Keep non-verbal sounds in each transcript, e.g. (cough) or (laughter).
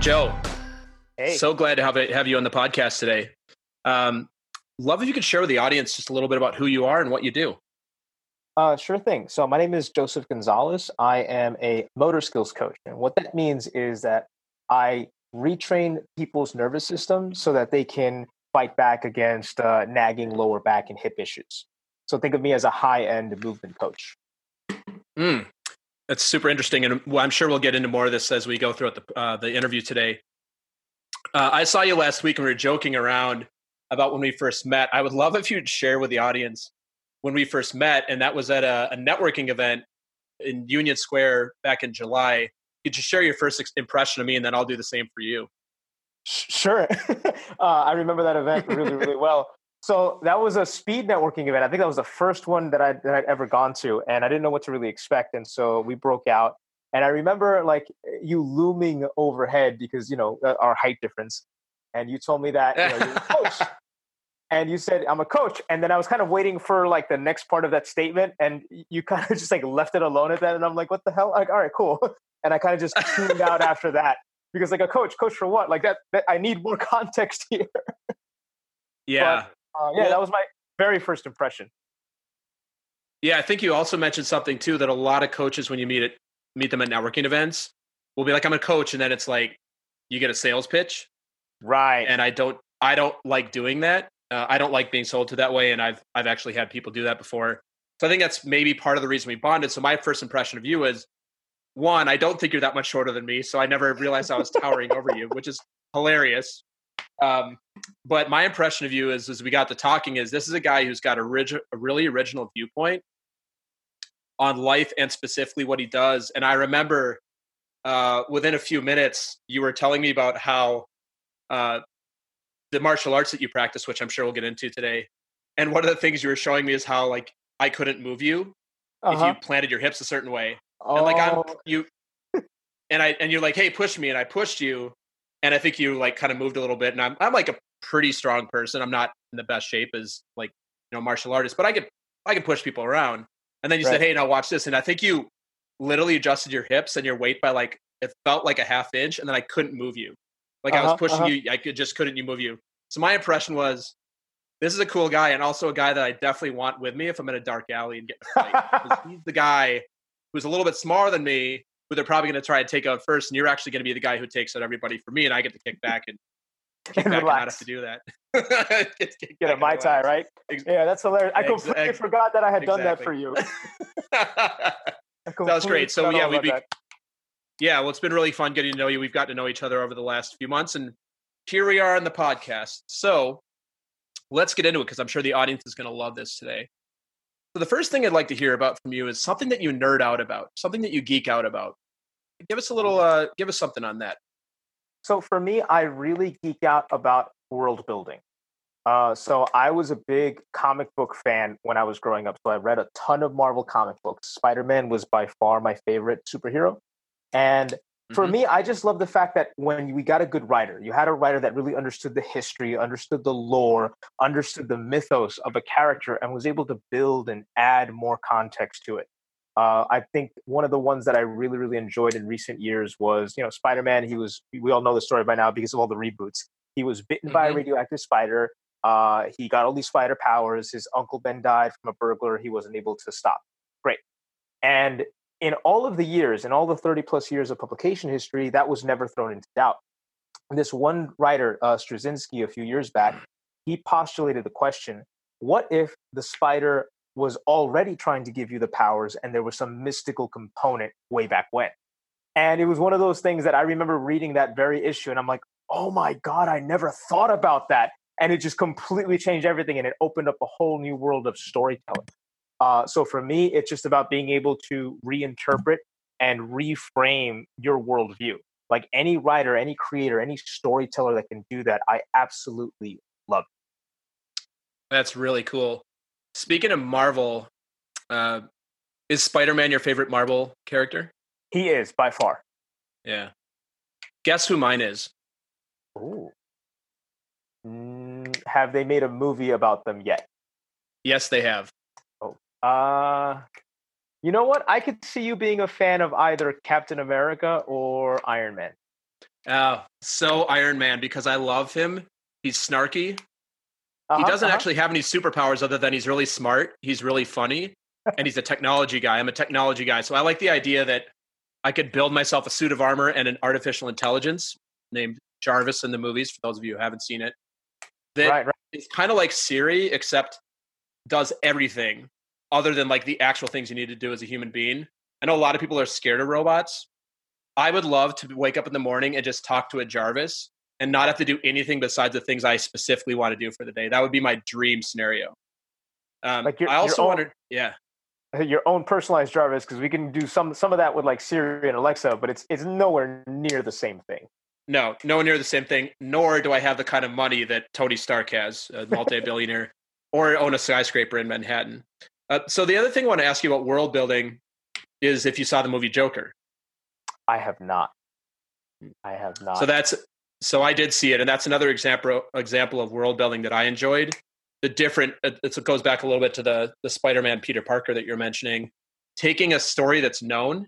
Joe. Hey. So glad to have, have you on the podcast today. Um, love if you could share with the audience just a little bit about who you are and what you do. Uh, sure thing. So, my name is Joseph Gonzalez. I am a motor skills coach. And what that means is that I retrain people's nervous system so that they can fight back against uh, nagging lower back and hip issues. So, think of me as a high end movement coach. Mm, that's super interesting. And I'm sure we'll get into more of this as we go throughout the, uh, the interview today. Uh, I saw you last week and we were joking around about when we first met. I would love if you'd share with the audience when we first met, and that was at a, a networking event in Union Square back in July. Could you share your first impression of me, and then I'll do the same for you? Sure. (laughs) uh, I remember that event really, really well. So that was a speed networking event. I think that was the first one that I that I'd ever gone to, and I didn't know what to really expect. And so we broke out, and I remember like you looming overhead because you know uh, our height difference, and you told me that you know, you're a (laughs) coach, and you said I'm a coach, and then I was kind of waiting for like the next part of that statement, and you kind of (laughs) just like left it alone at that, and I'm like, what the hell? Like, all right, cool, (laughs) and I kind of just tuned out after that because like a coach, coach for what? Like that, that I need more context here. Yeah, but, uh, yeah, well, that was my very first impression. Yeah, I think you also mentioned something too that a lot of coaches, when you meet it, meet them at networking events, will be like, "I'm a coach," and then it's like you get a sales pitch, right? And I don't, I don't like doing that. Uh, I don't like being sold to that way, and I've I've actually had people do that before. So I think that's maybe part of the reason we bonded. So my first impression of you is one, I don't think you're that much shorter than me, so I never realized I was towering over you, which is hilarious. Um, but my impression of you is, as we got to talking, is this is a guy who's got a, rig- a really original viewpoint on life and specifically what he does. And I remember uh, within a few minutes, you were telling me about how uh, the martial arts that you practice, which I'm sure we'll get into today. And one of the things you were showing me is how like I couldn't move you uh-huh. if you planted your hips a certain way. Oh. And like I'm oh. you, (laughs) and I and you're like, hey, push me, and I pushed you, and I think you like kind of moved a little bit. And I'm I'm like a pretty strong person. I'm not in the best shape as like you know martial artist, but I can I can push people around. And then you right. said, hey, now watch this, and I think you literally adjusted your hips and your weight by like it felt like a half inch, and then I couldn't move you. Like uh-huh, I was uh-huh, pushing uh-huh. you, I could just couldn't you move you. So my impression was, this is a cool guy, and also a guy that I definitely want with me if I'm in a dark alley and get fight. (laughs) he's the guy who's a little bit smaller than me, who they're probably going to try and take out first, and you're actually going to be the guy who takes out everybody for me, and I get to kick back and (laughs) kick back and not have to do that. (laughs) get, get, get a mai tai, right? Yeah, that's hilarious. I completely exactly. forgot that I had exactly. done that for you. (laughs) that was great. So yeah, we be, yeah, well, it's been really fun getting to know you. We've gotten to know each other over the last few months, and here we are on the podcast. So let's get into it because I'm sure the audience is going to love this today. So the first thing I'd like to hear about from you is something that you nerd out about, something that you geek out about. Give us a little, uh, give us something on that. So for me, I really geek out about world building. Uh, so I was a big comic book fan when I was growing up. So I read a ton of Marvel comic books. Spider Man was by far my favorite superhero, and for mm-hmm. me, I just love the fact that when we got a good writer, you had a writer that really understood the history, understood the lore, understood the mythos of a character, and was able to build and add more context to it. Uh, I think one of the ones that I really, really enjoyed in recent years was, you know, Spider Man. He was, we all know the story by now because of all the reboots. He was bitten mm-hmm. by a mm-hmm. radioactive spider. Uh, he got all these spider powers. His uncle Ben died from a burglar. He wasn't able to stop. Great. And in all of the years, in all the 30 plus years of publication history, that was never thrown into doubt. This one writer, uh, Straczynski, a few years back, he postulated the question what if the spider was already trying to give you the powers and there was some mystical component way back when? And it was one of those things that I remember reading that very issue, and I'm like, oh my God, I never thought about that. And it just completely changed everything and it opened up a whole new world of storytelling. Uh, so for me, it's just about being able to reinterpret and reframe your worldview. Like any writer, any creator, any storyteller that can do that, I absolutely love. It. That's really cool. Speaking of Marvel, uh, is Spider Man your favorite Marvel character? He is by far. Yeah. Guess who mine is? Ooh. Mm, have they made a movie about them yet? Yes, they have. Uh, you know what? I could see you being a fan of either Captain America or Iron Man. Uh, so Iron Man because I love him. He's snarky. Uh-huh, he doesn't uh-huh. actually have any superpowers other than he's really smart. He's really funny, and he's a technology guy. I'm a technology guy, so I like the idea that I could build myself a suit of armor and an artificial intelligence named Jarvis in the movies. For those of you who haven't seen it, that right, right. it's kind of like Siri, except does everything other than like the actual things you need to do as a human being. I know a lot of people are scared of robots. I would love to wake up in the morning and just talk to a Jarvis and not have to do anything besides the things I specifically want to do for the day. That would be my dream scenario. Um, Like your- I also own- wanted, yeah, Your own personalized Jarvis, because we can do some some of that with like Siri and Alexa, but it's it's nowhere near the same thing. no, nowhere near the same thing. Nor do I have the kind of money that Tony Stark has, a multi-billionaire, or own a skyscraper in Manhattan. Uh, so the other thing I want to ask you about world building is if you saw the movie Joker. I have not. I have not. So that's so I did see it, and that's another example example of world building that I enjoyed. The different it, it goes back a little bit to the the Spider-Man Peter Parker that you're mentioning, taking a story that's known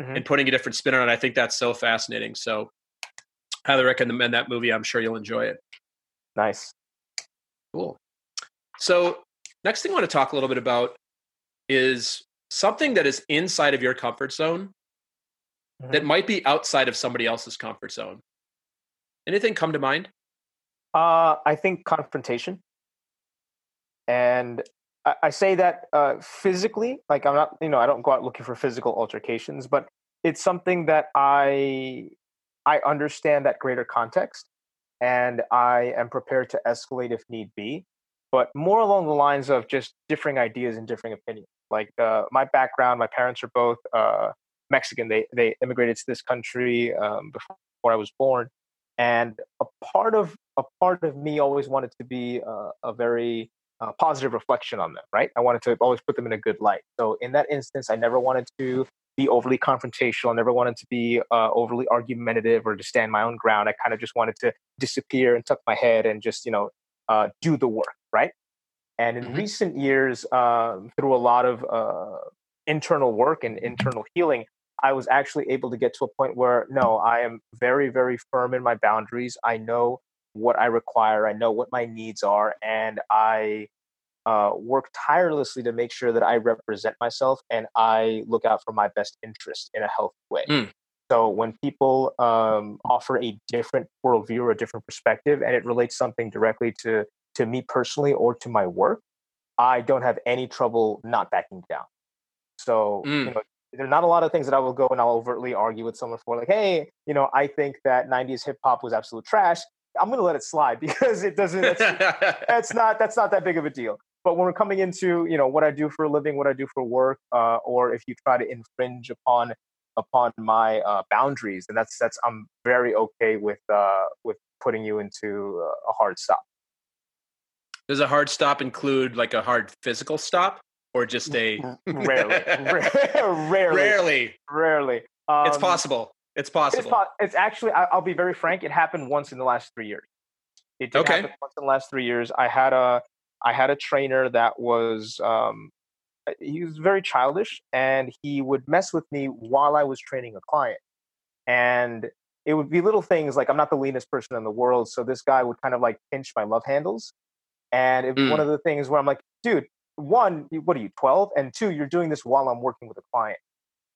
Mhm. and putting a different spin on it. I think that's so fascinating. So highly recommend that movie. I'm sure you'll enjoy it. nice. Cool. So next thing I want to talk a little bit about is something that is inside of your comfort zone that might be outside of somebody else's comfort zone. Anything come to mind? Uh, I think confrontation, and I, I say that uh, physically. Like I'm not, you know, I don't go out looking for physical altercations, but it's something that I I understand that greater context, and I am prepared to escalate if need be. But more along the lines of just differing ideas and differing opinions. Like uh, my background, my parents are both uh, Mexican. They they immigrated to this country um, before I was born, and a part of a part of me always wanted to be uh, a very uh, positive reflection on them. Right, I wanted to always put them in a good light. So in that instance, I never wanted to be overly confrontational. I never wanted to be uh, overly argumentative or to stand my own ground. I kind of just wanted to disappear and tuck my head and just you know uh, do the work. Right. And in Mhm. recent years, um, through a lot of uh, internal work and internal healing, I was actually able to get to a point where no, I am very, very firm in my boundaries. I know what I require, I know what my needs are, and I uh, work tirelessly to make sure that I represent myself and I look out for my best interest in a healthy way. Mm. So when people um, offer a different worldview or a different perspective, and it relates something directly to to me personally or to my work, I don't have any trouble not backing down. So Mm. you know, there are not a lot of things that I will go and I'll overtly argue with someone for, like, hey, you know, I think that '90s hip hop was absolute trash. I'm going to let it slide (laughs) because it doesn't. It's, (laughs) that's not that's not that big of a deal. But when we're coming into you know what I do for a living, what I do for work, uh, or if you try to infringe upon upon my uh, boundaries, then that's that's I'm very okay with uh, with putting you into uh, a hard stop. Does a hard stop include like a hard physical stop or just a (laughs) (laughs) Rarely, rarely, rarely? rarely. Um, It's possible. It's It's, possible. po- it's actually. I, I'll be very frank. It happened once in the last three years. It did Okay. happen once in the last three years. I had a I had a trainer that was um, he was very childish, and he would mess with me while I was training a client, and it would be little things like I'm not the leanest person in the world, so this guy would kind of like pinch my love handles, and it was one Mm. of the things where I'm like, dude, one, what are you, 12, and two, you're doing this while I'm working with a client.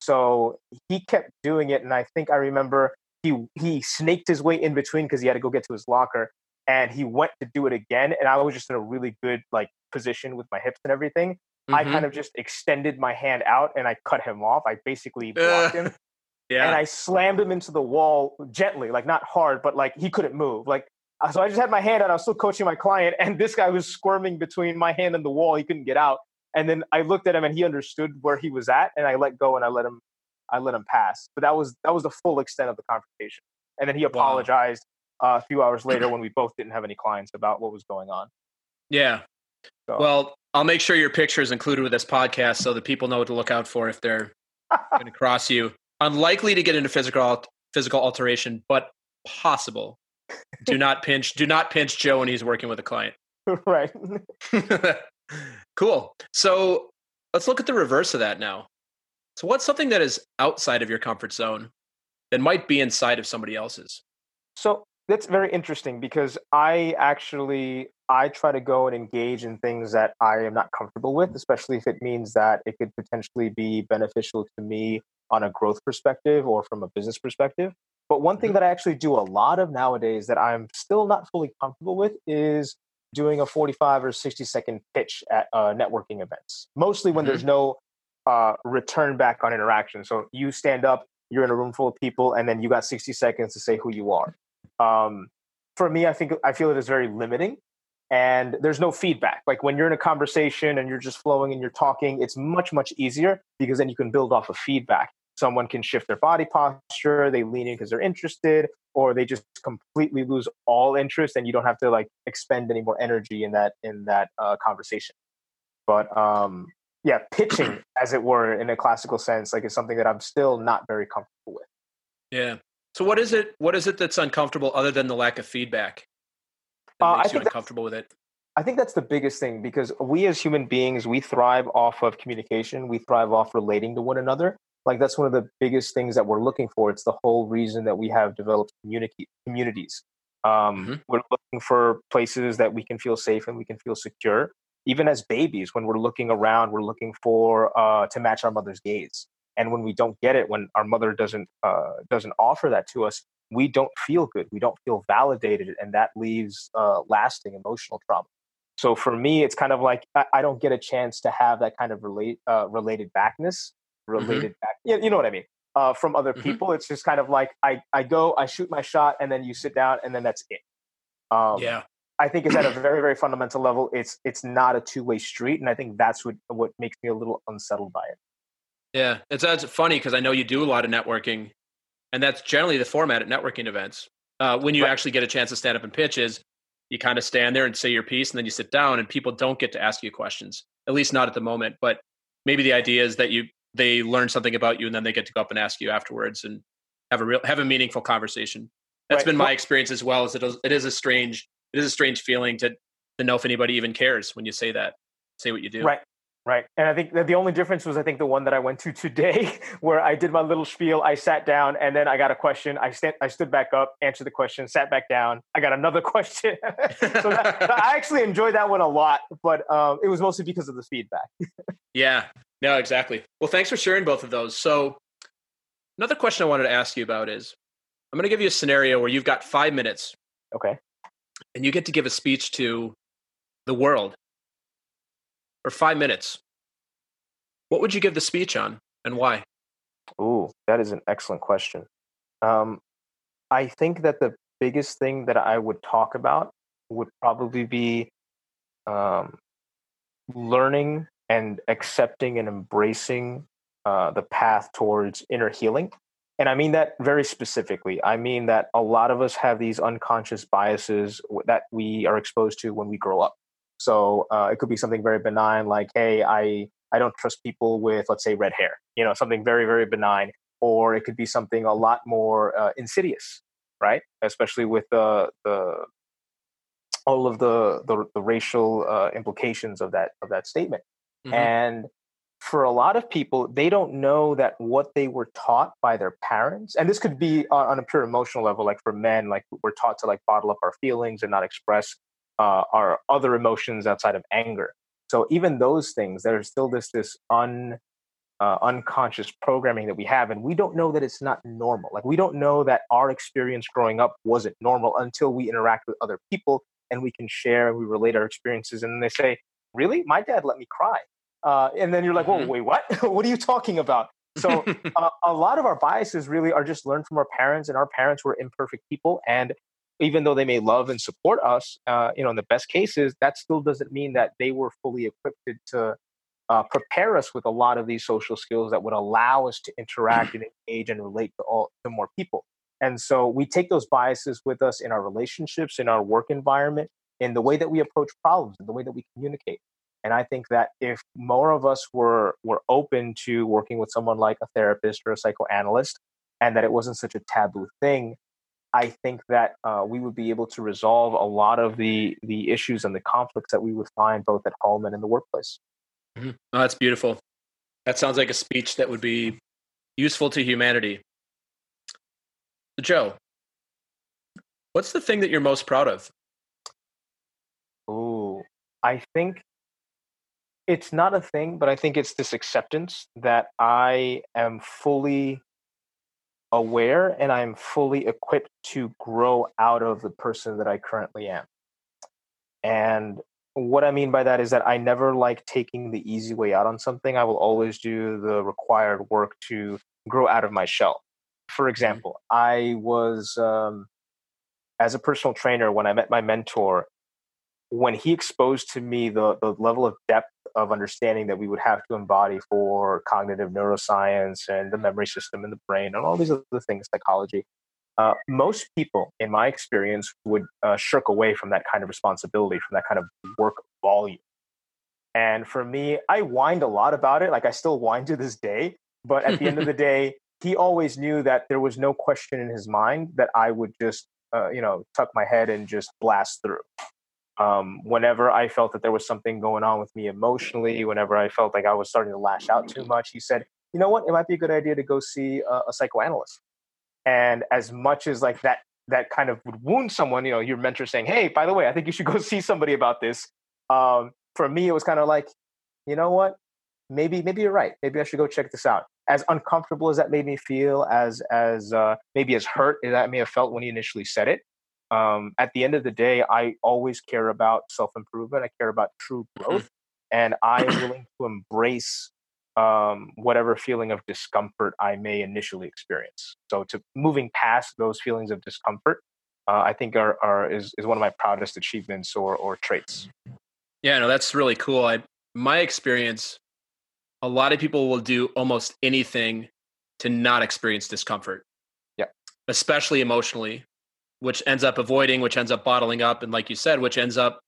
So he kept doing it, and I think I remember he he snaked his way in between because he had to go get to his locker, and he went to do it again, and I was just in a really good like position with my hips and everything. I Mhm. kind of just extended my hand out and I cut him off. I basically blocked him (laughs) yeah. and I slammed him into the wall gently, like not hard, but like he couldn't move. Like uh, so, I just had my hand out. I was still coaching my client, and this guy was squirming between my hand and the wall. He couldn't get out. And then I looked at him, and he understood where he was at, and I let go and I let him, I let him pass. But that was that was the full extent of the confrontation. And then he apologized uh, a few hours later when we both didn't have any clients about what was going on. yeah. So, Well, I'll make sure your picture is included with this podcast so that people know what to look out for if they're going (laughs) to cross you. Unlikely to get into physical physical alteration, but possible. Do not pinch. Do not pinch Joe when he's working with a client. (laughs) (laughs) right. cool. So let's look at the reverse of that now. So, what's something that is outside of your comfort zone that might be inside of somebody else's? So that's very interesting because I actually I try to go and engage in things that I am not comfortable with, especially if it means that it could potentially be beneficial to me on a growth perspective or from a business perspective. But one thing mm-hmm. that I actually do a lot of nowadays that I'm still not fully comfortable with is doing a 45 or 60 second pitch at uh, networking events, mostly when mm-hmm. there's no uh, return back on interaction. So you stand up, you're in a room full of people, and then you got 60 seconds to say who you are. Um, for me, I think I feel it is very limiting and there's no feedback. Like when you're in a conversation and you're just flowing and you're talking, it's much, much easier because then you can build off of feedback. Someone can shift their body posture, they lean in because they're interested, or they just completely lose all interest and you don't have to like expend any more energy in that in that uh, conversation. But um, yeah, pitching, (clears throat) as it were, in a classical sense, like is something that I'm still not very comfortable with. Yeah. So what is it? What is it that's uncomfortable other than the lack of feedback? uh, makes I you uncomfortable with it? I think that's the biggest thing because we as human beings, we thrive off of communication. We thrive off relating to one another. Like that's one of the biggest things that we're looking for. It's the whole reason that we have developed community communities. Um, mm-hmm. We're looking for places that we can feel safe and we can feel secure. Even as babies, when we're looking around, we're looking for uh, to match our mother's gaze. And when we don't get it, when our mother doesn't uh, doesn't offer that to us, we don't feel good. We don't feel validated, and that leaves uh, lasting emotional trauma. So for me, it's kind of like I, I, don't get a chance to have that kind of relate uh, related backness. Related mm-hmm. back. You, you know what I mean? Uh, from other mm-hmm. people, it's just kind of like I I go, I shoot my shot, and then you sit down, and then that's it. Um, yeah. I think it's at a (clears throat) very, very fundamental level. It's it's not a two way street, and I think that's what what makes me a little unsettled by it. Yeah, it's that's funny because I know you do a lot of networking, and that's generally the format at networking events. Uh, when you right. actually get a chance to stand up and pitch, is you kind of stand there and say your piece, and then you sit down, and people don't get to ask you questions, at least not at the moment. But maybe the idea is that you they learn something about you, and then they get to go up and ask you afterwards and have a real have a meaningful conversation. That's right. been my experience as well. Is it is, it is a strange it is a strange feeling to to know if anybody even cares when you say that, say what you do. Right. Right. And I think that the only difference was, I think, the one that I went to today, (laughs) where I did my little spiel, I sat down, and then I got a question. I, st- I stood back up, answered the question, sat back down. I got another (laughs) question. so that, I actually enjoyed that one a lot, but um, it was mostly because of the feedback. (laughs) yeah. No, exactly. Well, thanks for sharing both of those. So, another question I wanted to ask you about is I'm going to give you a scenario where you've got five minutes. Okay. And you get to give a speech to the world or five minutes, what would you give the speech on and why? Ooh, that is an excellent question. Um, I think that the biggest thing that I would talk about would probably be um, learning and accepting and embracing uh, the path towards inner healing. And I mean that very specifically. I mean that a lot of us have these unconscious biases that we are exposed to when we grow up. So uh, it could be something very benign, like, "Hey, I I don't trust people with, let's say, red hair." You know, something very very benign, or it could be something a lot more uh, insidious, right? Especially with the the all of the the, the racial uh, implications of that of that statement. Mm-hmm. And for a lot of people, they don't know that what they were taught by their parents, and this could be on, on a pure emotional level, like for men, like we're taught to like bottle up our feelings and not express uh, our other emotions outside of anger. So even those things, there's still this this un uh, unconscious programming that we have, and we don't know that it's not normal. Like we don't know that our experience growing up wasn't normal until we interact with other people and we can share and we relate our experiences. And they say, "Really, my dad let me cry," uh, and then you're like, "Whoa, mm-hmm. wait, what? (laughs) what are you talking about?" So (laughs) uh, a lot of our biases really are just learned from our parents, and our parents were imperfect people, and even though they may love and support us, uh, you know, in the best cases, that still doesn't mean that they were fully equipped to uh, prepare us with a lot of these social skills that would allow us to interact and (clears throat) engage and relate to all to more people. And so we take those biases with us in our relationships, in our work environment, in the way that we approach problems, in the way that we communicate. And I think that if more of us were were open to working with someone like a therapist or a psychoanalyst, and that it wasn't such a taboo thing, I think that uh, we would be able to resolve a lot of the the issues and the conflicts that we would find both at home and in the workplace. Mm-hmm. Oh, that's beautiful. That sounds like a speech that would be useful to humanity. Joe, What's the thing that you're most proud of? Ooh, I think it's not a thing, but I think it's this acceptance that I am fully aware and I'm fully equipped to grow out of the person that I currently am. And what I mean by that is that I never like taking the easy way out on something. I will always do the required work to grow out of my shell. For mm-hmm. example, I was, um, as a personal trainer, when I met my mentor, when he exposed to me the, the level of depth of understanding that we would have to embody for cognitive neuroscience and the memory system in the brain and all these other things, psychology, uh, most people, in my experience, would uh, shirk away from that kind of responsibility, from that kind of work volume. And for me, I whined a lot about it. Like I still whine to this day. But at the end of the (laughs) day, he always knew that there was no question in his mind that I would just, uh, you know, tuck my head and just blast through. Um, whenever I felt that there was something going on with me emotionally, whenever I felt like I was starting to lash out too much, he said, "You know what? It might be a good idea to go see a, a psychoanalyst." And as much as like that that kind of would wound someone, you know, your mentor saying, "Hey, by the way, I think you should (laughs) go see somebody about this." Um, for me, it was kind of like, you know what? Maybe maybe you're right. Maybe I should go check this out. As uncomfortable as that made me feel, as as uh, maybe as hurt as that may have felt when he initially said it. Um, at the end of the day, I always care about self improvement. I care about true mm-hmm. growth, and I am (coughs) willing to embrace um, whatever feeling of discomfort I may initially experience. So, to moving past those feelings of discomfort, uh, I think are, are is is one of my proudest achievements or or traits. Yeah, no, that's really cool. I my experience, a lot of people will do almost anything to not experience discomfort. Yeah, especially emotionally, which ends up avoiding, which ends up bottling up, and like you said, which ends up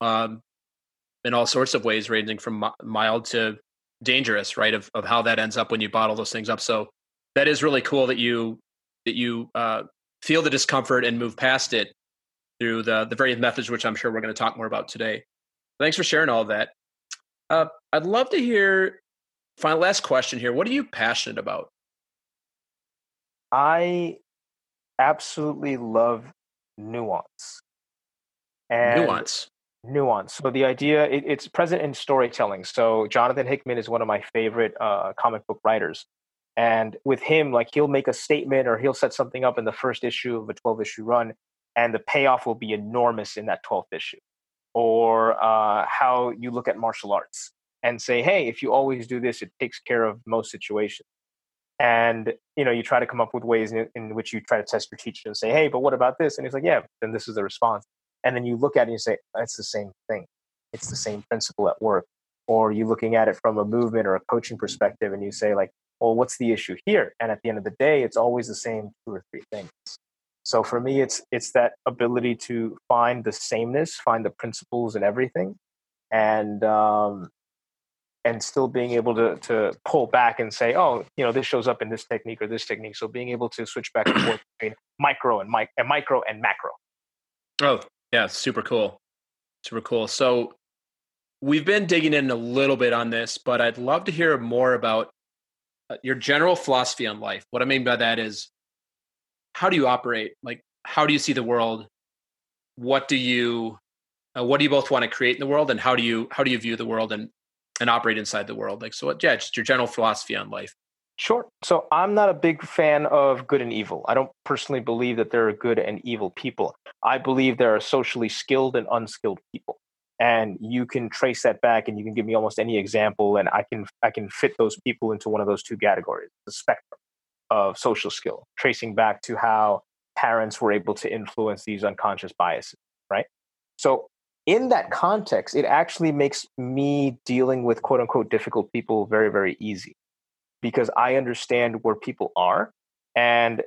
um, in all sorts of ways, ranging from mild to dangerous, right? Of of how that ends up when you bottle those things up. So that is really cool that you that you uh, feel the discomfort and move past it through the the various methods, which I'm sure we're going to talk more about today. Thanks for sharing all that. Uh, I'd love to hear. Final last question here. What are you passionate about? I absolutely love nuance. And nuance nuance. So the idea it, it's present in storytelling. So Jonathan Hickman is one of my favorite uh, comic book writers, and with him, like he'll make a statement or he'll set something up in the first issue of a twelve issue run, and the payoff will be enormous in that twelfth issue. Or uh, how you look at martial arts and say, hey, if you always do this, it takes care of most situations. And you know, you try to come up with ways in, in which you try to test your teacher and say, hey, but what about this? And he's like, yeah, then this is the response. And then you look at it and you say it's the same thing. It's the same principle at work. Or you're looking at it from a movement or a coaching perspective and you say like well what's the issue here? And at the end of the day it's always the same two or three things. So for me it's it's that ability to find the sameness find the principles and everything. And um and still being able to to pull back and say oh you know this shows up in this technique or this technique so being able to switch back and forth (clears throat) between micro and mic and micro and macro oh yeah, super cool. Super cool. So we've been digging in a little bit on this, but I'd love to hear more about uh, your general philosophy on life. What I mean by that is how do you operate? Like how do you see the world? What do you uh, what do you both want to create in the world and how do you how do you view the world and and operate inside the world? Like so what yeah, just your general philosophy on life. Sure. So I'm not a big fan of good and evil. I don't personally believe that there are good and evil people. I believe there are socially skilled and unskilled people. And you can trace that back and you can give me almost any example and I can I can fit those people into one of those two categories, the spectrum of social skill, tracing back to how parents were able to influence these unconscious biases, right? So in that context, it actually makes me dealing with quote unquote difficult people very, very easy because I understand where people are. And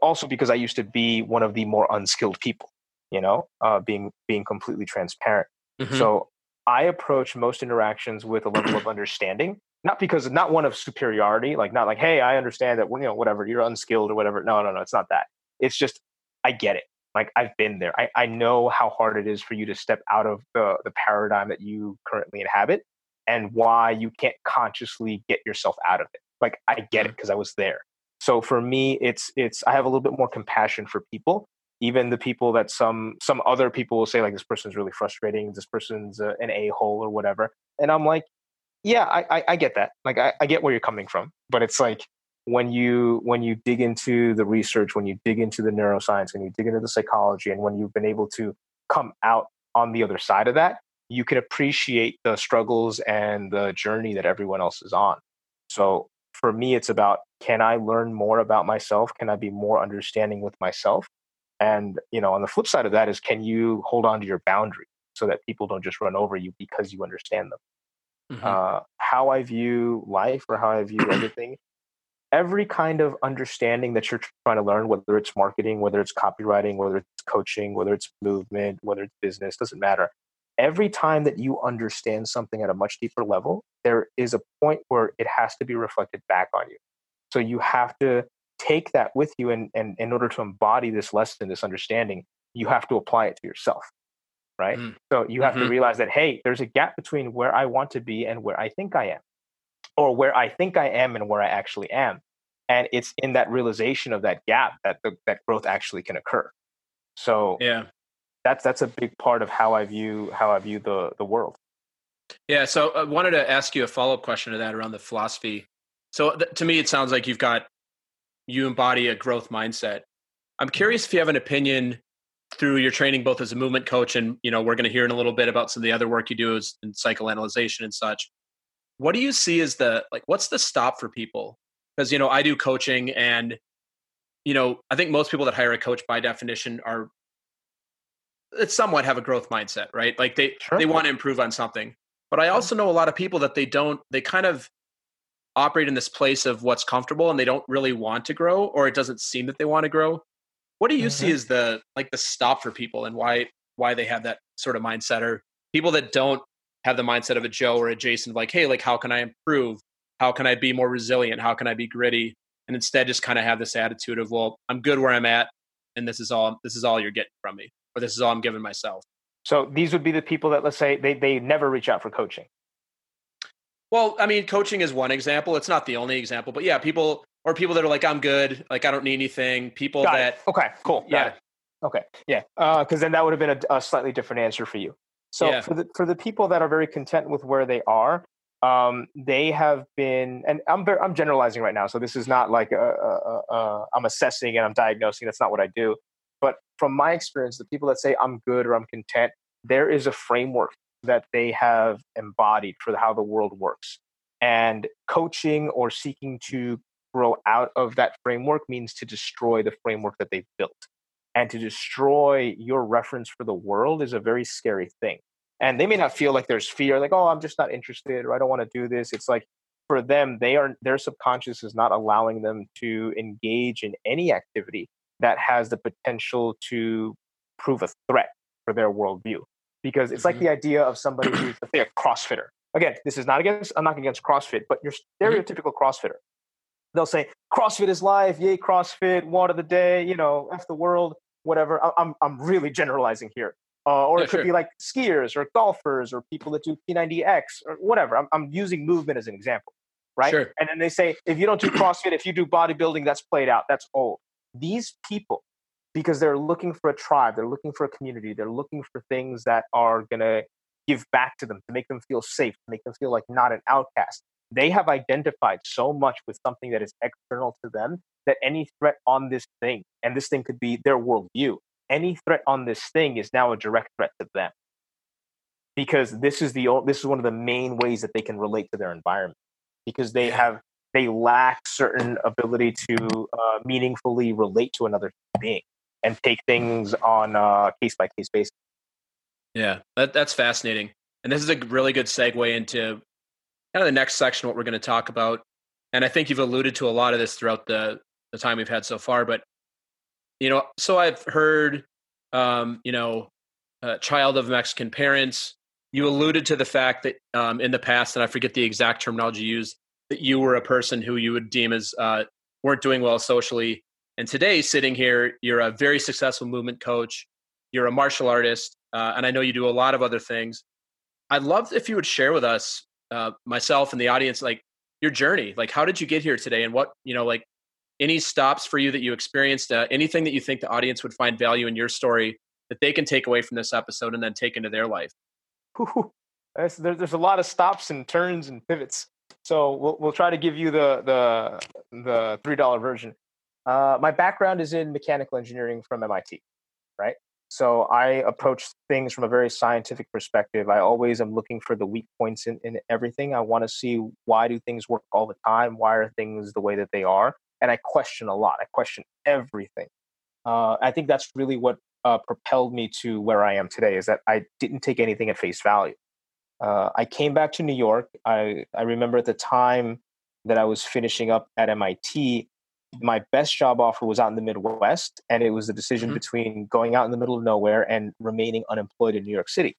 also because I used to be one of the more unskilled people, you know, uh, being being completely transparent. Mm-hmm. So I approach most interactions with a level of (clears throat) understanding, not because not one of superiority, like not like, hey, I understand that you know whatever you're unskilled or whatever. No, no, no, it's not that. It's just I get it. Like I've been there. I, I know how hard it is for you to step out of the the paradigm that you currently inhabit and why you can't consciously get yourself out of it. Like I get it because I was there. So for me, it's it's I have a little bit more compassion for people even the people that some some other people will say like this person's really frustrating. This person's uh, an a-hole or whatever. And i'm like yeah i i, I get that. Like I, I get where you're coming from. But it's like when you when you dig into the research when you dig into the neuroscience when you dig into the psychology and when you've been able to come out on the other side of that you can appreciate the struggles and the journey that everyone else is on so for me it's about can i learn more about myself can i be more understanding with myself and you know, on the flip side of that is can you hold on to your boundary so that people don't just run over you because you understand them? Mm-hmm. Uh, how I view life or how I view everything, every kind of understanding that you're trying to learn, whether it's marketing, whether it's copywriting, whether it's coaching, whether it's movement, whether it's business, doesn't matter. Every time that you understand something at a much deeper level, there is a point where it has to be reflected back on you. So you have to take that with you and, and in order to embody this lesson this understanding you have to apply it to yourself right mm. so you have mm-hmm. to realize that hey there's a gap between where i want to be and where i think i am or where i think i am and where i actually am and it's in that realization of that gap that the, that growth actually can occur so yeah that's that's a big part of how i view how i view the the world yeah so i wanted to ask you a follow-up question to that around the philosophy so th- to me it sounds like you've got you embody a growth mindset. I'm mm-hmm. curious if you have an opinion through your training, both as a movement coach and you know we're going to hear in a little bit about some of the other work you do is in psychoanalyzation and such. What do you see as the like? What's the stop for people? Because you know I do coaching, and you know I think most people that hire a coach by definition are it's somewhat have a growth mindset, right? Like they sure. they want to improve on something. But I also know a lot of people that they don't. They kind of operate in this place of what's comfortable and they don't really want to grow or it doesn't seem that they want to grow what do you mm-hmm. see as the like the stop for people and why why they have that sort of mindset or people that don't have the mindset of a joe or a jason like hey like how can i improve? How can i be more resilient? How can i be gritty? And instead just kind of have this attitude of well i'm good where i'm at and this is all this is all you're getting from me or this is all i'm giving myself. So these would be the people that let's say they, they never reach out for coaching? Well, I mean, coaching is one example. It's not the only example, but yeah, people or people that are like, I'm good, like I don't need anything. People Got that it. okay, cool, yeah, okay, yeah, because uh, then that would have been a, a, slightly different answer for you. So yeah. for the for the people that are very content with where they are, um, they have been, and I'm I'm generalizing right now, so this is not like a, a, a, I'm assessing and I'm diagnosing. That's not what I do. But from my experience, the people that say I'm good or I'm content, there is a framework that they have embodied for how the world works. And coaching or seeking to grow out of that framework means to destroy the framework that they've built. And to destroy your reference for the world is a very scary thing. And they may not feel like there's fear, like, oh, I'm just not interested or I don't want to do this. It's like for them, they are their subconscious is not allowing them to engage in any activity that has the potential to prove a threat for their worldview because it's mm-hmm. like the idea of somebody who's say a CrossFitter. Again, this is not against I'm not against CrossFit, but your mm-hmm. stereotypical mm-hmm. CrossFitter. They'll say CrossFit is life, yay CrossFit, water the day, you know, f the world, whatever. I'm I'm really generalizing here. Uh, or yeah, it could sure. be like skiers or golfers or people that do P90X or whatever. I'm, I'm using movement as an example, right? Sure. And then they say if you don't do CrossFit, if you do bodybuilding, that's played out, that's old. These people because they're looking for a tribe, they're looking for a community, they're looking for things that are going to give back to them, to make them feel safe, to make them feel like not an outcast. They have identified so much with something that is external to them that any threat on this thing, and this thing could be their worldview, any threat on this thing is now a direct threat to them. Because this is the this is one of the main ways that they can relate to their environment. Because they have they lack certain ability to uh, meaningfully relate to another being and take things on a case by case basis. Yeah, that, that's fascinating. And this is a really good segue into kind of the next section, what we're going to talk about. And I think you've alluded to a lot of this throughout the, the time we've had so far. But, you know, so I've heard, um, you know, a child of Mexican parents. You alluded to the fact that um, in the past, and I forget the exact terminology used, that you were a person who you would deem as uh, weren't doing well socially and today, sitting here, you're a very successful movement coach, you're a martial artist, uh, and I know you do a lot of other things. I'd love if you would share with us, uh, myself and the audience, like your journey. Like, how did you get here today, and what you know, like any stops for you that you experienced, uh, anything that you think the audience would find value in your story that they can take away from this episode and then take into their life? There's, there's a lot of stops and turns and pivots. So we'll, we'll try to give you the the the three dollar version. Uh, my background is in mechanical engineering from MIT, right? So I approach things from a very scientific perspective. I always am looking for the weak points in, in everything. I want to see why do things work all the time? Why are things the way that they are? And I question a lot. I question everything. Uh, I think that's really what uh, propelled me to where I am today. Is that I didn't take anything at face value. Uh, I came back to New York. I I remember at the time that I was finishing up at MIT, my best job offer was out in the Midwest, and it was the decision mm-hmm. between going out in the middle of nowhere and remaining unemployed in New York City.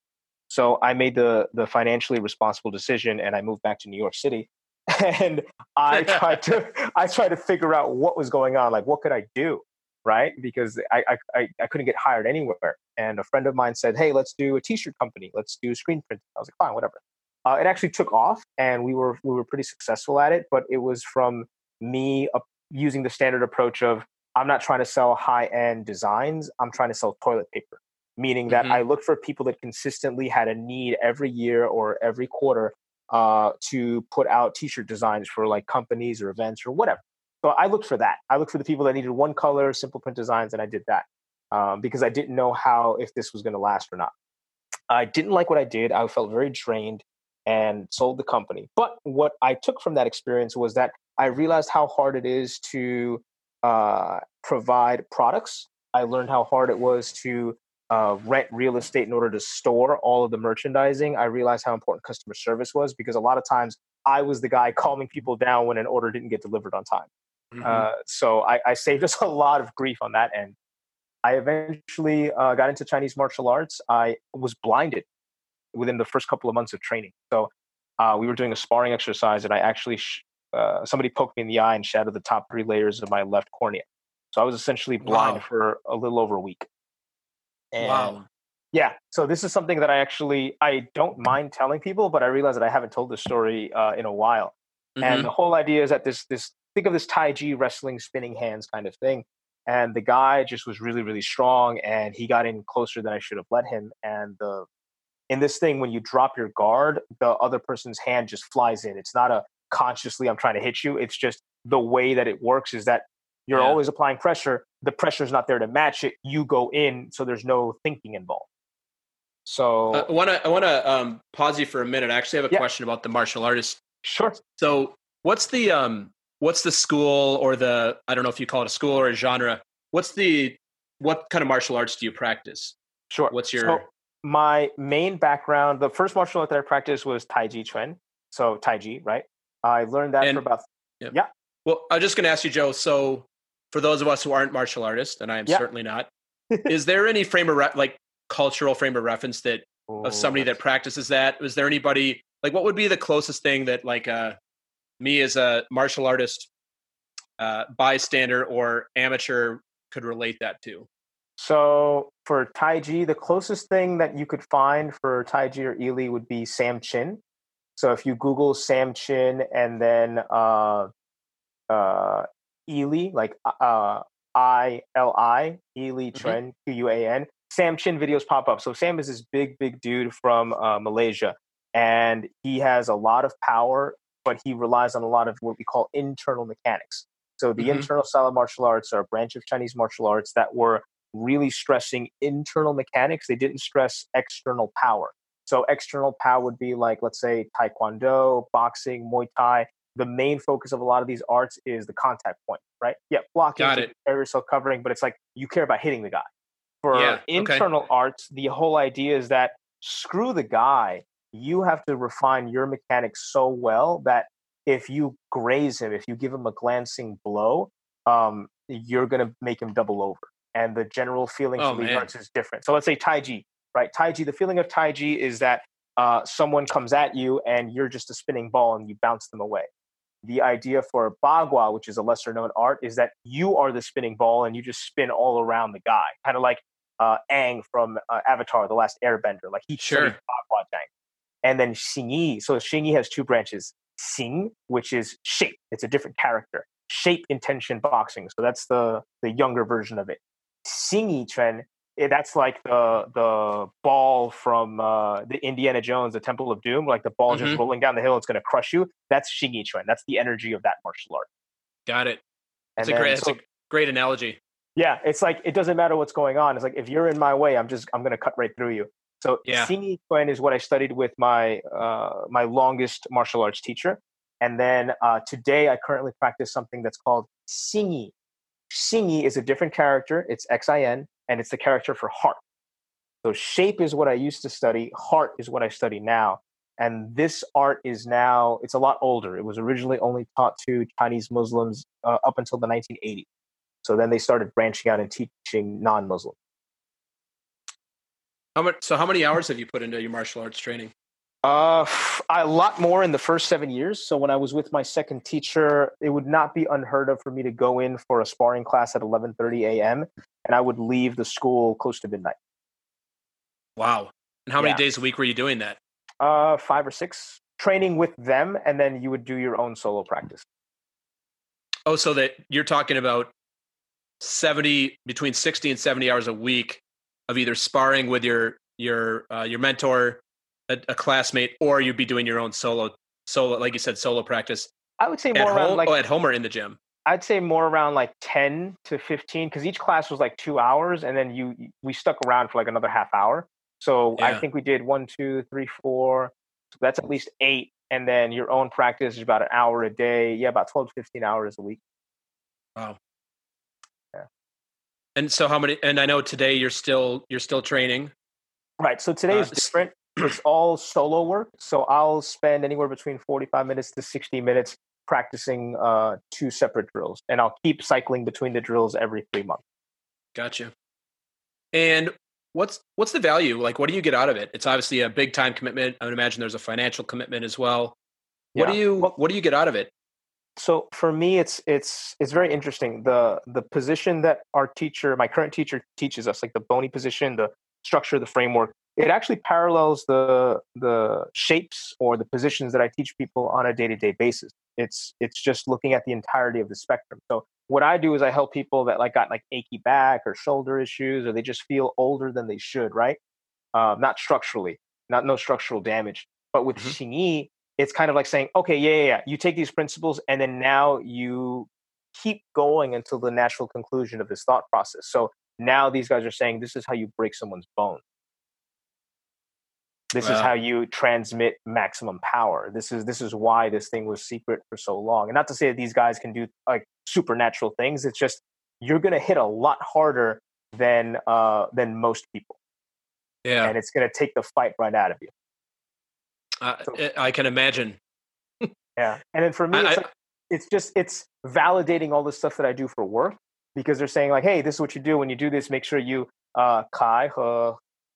So I made the the financially responsible decision, and I moved back to New York City. (laughs) And I tried to (laughs) I tried to figure out what was going on, like what could I do, right? Because I I I couldn't get hired anywhere. And a friend of mine said, "Hey, let's do a T-shirt company. Let's do screen printing." I was like, "Fine, whatever." Uh, it actually took off, and we were we were pretty successful at it. But it was from me using the standard approach of I'm not trying to sell high end designs, I'm trying to sell toilet paper. Meaning that mm-hmm. I looked for people that consistently had a need every year or every quarter uh, to put out t shirt designs for like companies or events or whatever. So I looked for that. I looked for the people that needed one color, simple print designs, and I did that um, because I didn't know how, if this was going to last or not. I didn't like what I did. I felt very drained and sold the company. But what I took from that experience was that I realized how hard it is to uh, provide products. I learned how hard it was to uh, rent real estate in order to store all of the merchandising. I realized how important customer service was because a lot of times I was the guy (laughs) calming people down when an order didn't get delivered on time. Mm-hmm. Uh, so I, I, saved us (laughs) a lot of grief on that end. I eventually uh, got into Chinese martial arts. I was blinded within the first couple of months of training. So uh, we were doing a sparring exercise, and I actually sh- uh, somebody poked me in the eye and shattered the top three layers of my left cornea. So I was essentially blind wow. for a little over a week. And wow. Yeah. So this is something that I actually I don't mind telling people, but I realize that I haven't told this story uh, in a while. Mm-hmm. And the whole idea is that this this think of this Taiji wrestling spinning hands kind of thing. And the guy just was really really strong, and he got in closer than I should have let him. And the in this thing, when you drop your guard, the other person's hand just flies in. It's not a consciously I'm trying to hit you. It's just the way that it works is that you're yeah. always applying pressure. The pressure is not there to match it. You go in, so there's no thinking involved. So uh, I want to I want to um, pause you for a minute. I actually have a yeah. question about the martial artist. Sure. So what's the um what's the school or the I don't know if you call it a school or a genre. What's the what kind of martial arts do you practice? Sure. What's your so my main background? The first martial art that I practiced was Tai Chi Chuan. So Tai Chi, right? I learned that and, for about yeah. yeah. Well, I'm just going to ask you, Joe. So, for those of us who aren't martial artists, and I am yeah. certainly not, (laughs) is there any frame of re- like cultural frame of reference that oh, of somebody that practices that? Was there anybody like what would be the closest thing that like uh, me as a martial artist uh, bystander or amateur could relate that to? So for Taiji, the closest thing that you could find for Taiji or Ili would be Sam Chin. So if you Google Sam Chin and then uh, uh, Ili, like uh, I L I, Ili Chuan, Q U A N, Sam Chin videos pop up. So Sam is this big, big dude from uh, Malaysia, and he has a lot of power, but he relies on a lot of what we call internal mechanics. So the mm-hmm. internal style of martial arts are a branch of Chinese martial arts that were really stressing internal mechanics. They didn't stress external power. So external power would be like, let's say, taekwondo, boxing, Muay Thai. The main focus of a lot of these arts is the contact point, right? Yeah, blocking, area self covering, but it's like you care about hitting the guy. For yeah, internal okay. arts, the whole idea is that screw the guy. You have to refine your mechanics so well that if you graze him, if you give him a glancing blow, um, you're going to make him double over. And the general feeling oh, for these arts is different. So let's say Taiji right? Taiji, the feeling of Taiji is that uh, someone comes at you and you're just a spinning ball and you bounce them away. The idea for Bagua, which is a lesser known art, is that you are the spinning ball and you just spin all around the guy, kind of like uh, Aang from uh, Avatar, The Last Airbender. Like he sure. Bagua Zhang. And then Xingyi. So Xingyi has two branches. Xing, which is shape, it's a different character. shape intention boxing. So that's the the younger version of it. Xingyi eh, that's like the the ball from uh, the Indiana Jones, the Temple of Doom, like the ball mm-hmm. just rolling down the hill, it's going to crush you. That's Xingyi Chuan. That's the energy of that martial art. Got it. That's and a great. So, a great analogy. Yeah, it's like it doesn't matter what's going on. It's like if you're in my way, I'm just I'm going to cut right through you. So yeah. Xingyi Quan is what I studied with my uh, my longest martial arts teacher, and then uh, today I currently practice something that's called Xinyi. Xinyi is a different character. It's X I N, and it's the character for heart. So shape is what I used to study. Heart is what I study now. And this art is now it's a lot older. It was originally only taught to Chinese Muslims uh, up until the 1980s. So then they started branching out and teaching non-Muslims. How much? So how many hours have you put into your martial arts training? Uh, a lot more in the first seven years. So when I was with my second teacher, it would not be unheard of for me to go in for a sparring class at 11:30 a.m. and I would leave the school close to midnight. Wow! And how many days a week were you doing that? Uh, five or six. Training with them, and then you would do your own solo practice. Oh, so that you're talking about 70 between 60 and 70 hours a week of either sparring with your your uh, your mentor a, a, classmate or you'd be doing your own solo solo like you said solo practice i would say more at home, like oh, at home or in the gym i'd say more around like 10 to 15 because each class was like two hours and then you we stuck around for like another half hour so yeah. i think we did one two three four so that's at least eight and then your own practice is about an hour a day yeah about 12 to 15 hours a week wow Yeah. and so how many? And I know today you're still you're still training. Right. So today uh, is different. it's all solo work. So I'll spend anywhere between 45 minutes to 60 minutes practicing uh, two separate drills, and I'll keep cycling between the drills every three months. Gotcha. And what's what's the value? Like, what do you get out of it? It's obviously a big time commitment. I would imagine there's a financial commitment as well. What yeah. do you well, what do you get out of it? so for me it's it's it's very interesting the the position that our teacher my current teacher teaches us like the bony position the structure the framework it actually parallels the the shapes or the positions that i teach people on a day-to-day basis it's it's just looking at the entirety of the spectrum so what i do is i help people that like got like achy back or shoulder issues or they just feel older than they should right uh, not structurally not no structural damage but with mm-hmm. Xinyi, it's kind of like saying, okay, yeah, yeah, yeah, you take these principles and then now you keep going until the natural conclusion of this thought process. So now these guys are saying this is how you break someone's bone. This wow. is how you transmit maximum power. This is this is why this thing was secret for so long. And not to say that these guys can do like supernatural things. It's just you're going to hit a lot harder than uh, than most people. Yeah, and it's going to take the fight right out of you. Uh, I can imagine. yeah, and then for me, it's, I, it's just it's validating all the stuff that I do for work because they're saying like, hey, this is what you do when you do this. Make sure you uh kai he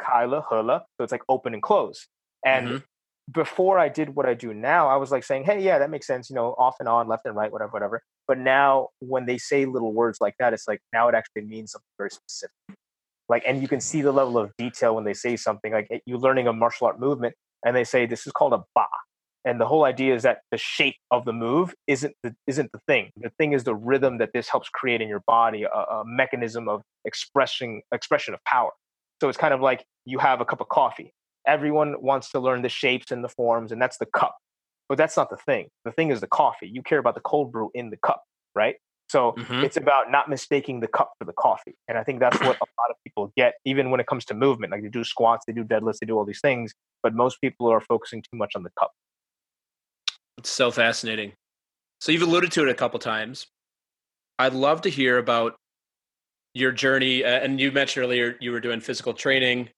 kaila hela. So it's like open and close. And mm-hmm. before I did what I do now, I was like saying, hey, yeah, that makes sense. You know, off and on, left and right, whatever, whatever. But now when they say little words like that, it's like now it actually means something very specific like and you can see the level of detail when they say something like you're learning a martial art movement and they say this is called a ba. And the whole idea is that the shape of the move isn't the, isn't the thing. The thing is the rhythm that this helps create in your body, a, a mechanism of expressing expression of power. So it's kind of like you have a cup of coffee. Everyone wants to learn the shapes and the forms, and that's the cup. But that's not the thing. The thing is the coffee. You care about the cold brew in the cup, right? So mm-hmm. it's about not mistaking the cup for the coffee. And I think that's what a lot of people get, even when it comes to movement. Like they do squats, they do deadlifts, they do all these things, but most people are focusing too much on the cup. It's so fascinating. So you've alluded to it a couple times. I'd love to hear about your journey. Uh, and you mentioned earlier you were doing physical training.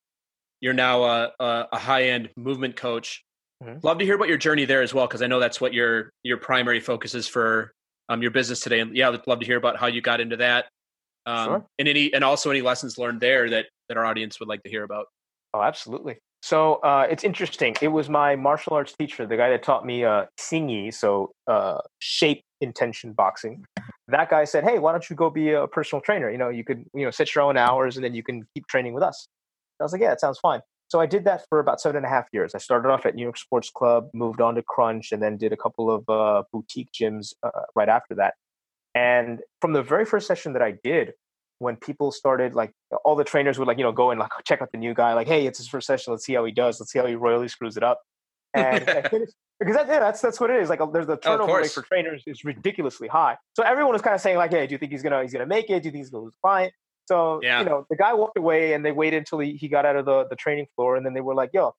You're now a, a, a high end movement coach. Mm-hmm. Love to hear about your journey there as well, because I know that's what your your primary focus is for um, your business today. And yeah, I'd love to hear about how you got into that, um, sure. and any and also any lessons learned there that that our audience would like to hear about. Oh, absolutely. So uh, it's interesting. It was my martial arts teacher, the guy that taught me uh, Xingyi, so uh, shape intention boxing. That guy said, "Hey, why don't you go be a personal trainer? You know, you could you know set your own hours, and then you can keep training with us." I was like, "Yeah, it sounds fine." So I did that for about seven and a half years. I started off at New York Sports Club, moved on to Crunch, and then did a couple of uh, boutique gyms uh, right after that. And from the very first session that I did, when people started like all the trainers would like you know go and like check out the new guy like hey it's his first session let's see how he does let's see how he royally screws it up and (laughs) finished, because that, yeah, that's that's what it is like there's the Oh, turnover rate for trainers is ridiculously high so everyone was kind of saying like hey do you think he's gonna he's gonna make it do you think he's gonna lose a client so Yeah. you know the guy walked away and they waited until he, he got out of the the training floor and then they were like yo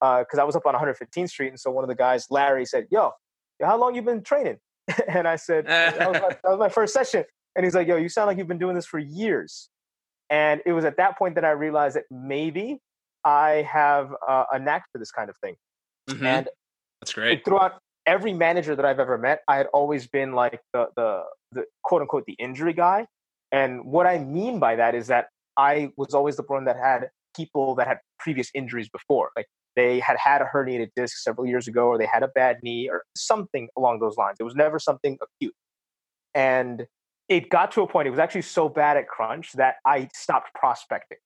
because I was up on 115th Street and so one of the guys Larry said yo how long you been training (laughs) and I said (laughs) that was, my, that was my first session and he's like, yo, you sound like you've been doing this for years. And it was at that point that I realized that maybe I have uh, a knack for this kind of thing. Mhm. And That's great. throughout every manager that I've ever met, I had always been like the, the, the quote unquote, the injury guy. And what I mean by that is that I was always the one that had people that had previous injuries before. Like they had had a herniated disc several years ago, or they had a bad knee, or something along those lines. It was never something acute. And it got to a point, it was actually so bad at Crunch that I stopped prospecting.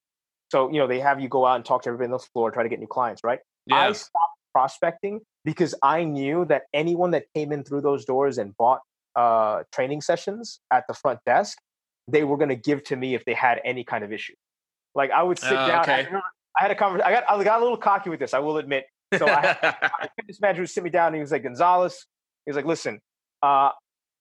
So, you know, they have you go out and talk to everybody on the floor, try to get new clients, right? I stopped prospecting because I knew that anyone that came in through those doors and bought uh, training sessions at the front desk, they were going to give to me if they had any kind of issue. Like I would sit Oh, down. I, okay. remember I had a conversation. I got I got a little cocky with this. I will admit. So I had, (laughs) fitness manager would sit me down and he was like, Gonzalez, he was like, listen, uh,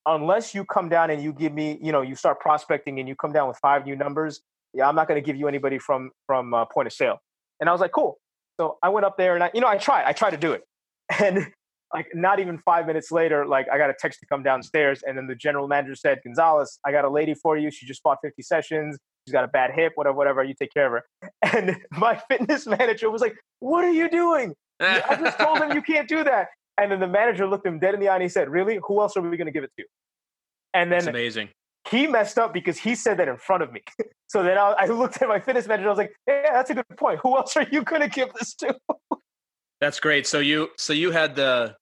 unless you come down and you give me, you know, you start prospecting and you come down with five new numbers, yeah, I'm not going to give you anybody from from uh, point of sale. And I was like, cool. So I went up there and I, you know, I tried. I tried to do it, (laughs) and like not even five minutes later, like I got a text to come downstairs, and then the general manager said, Gonzalez, I got a lady for you. She just bought 50 sessions. She's got a bad hip, whatever, whatever. You take care of her. (laughs) And my (laughs) fitness manager was like, "What are you doing? I just told him you can't do that." And then the manager looked him dead in the eye and he said, "Really? Who else are we going to give it to?" And That's then amazing. He messed up because he said that in front of me. (laughs) So then I, I looked at my fitness manager. I was like, "Yeah, that's a good point. Who else are you going to give this to?" (laughs) That's great. So you so you had the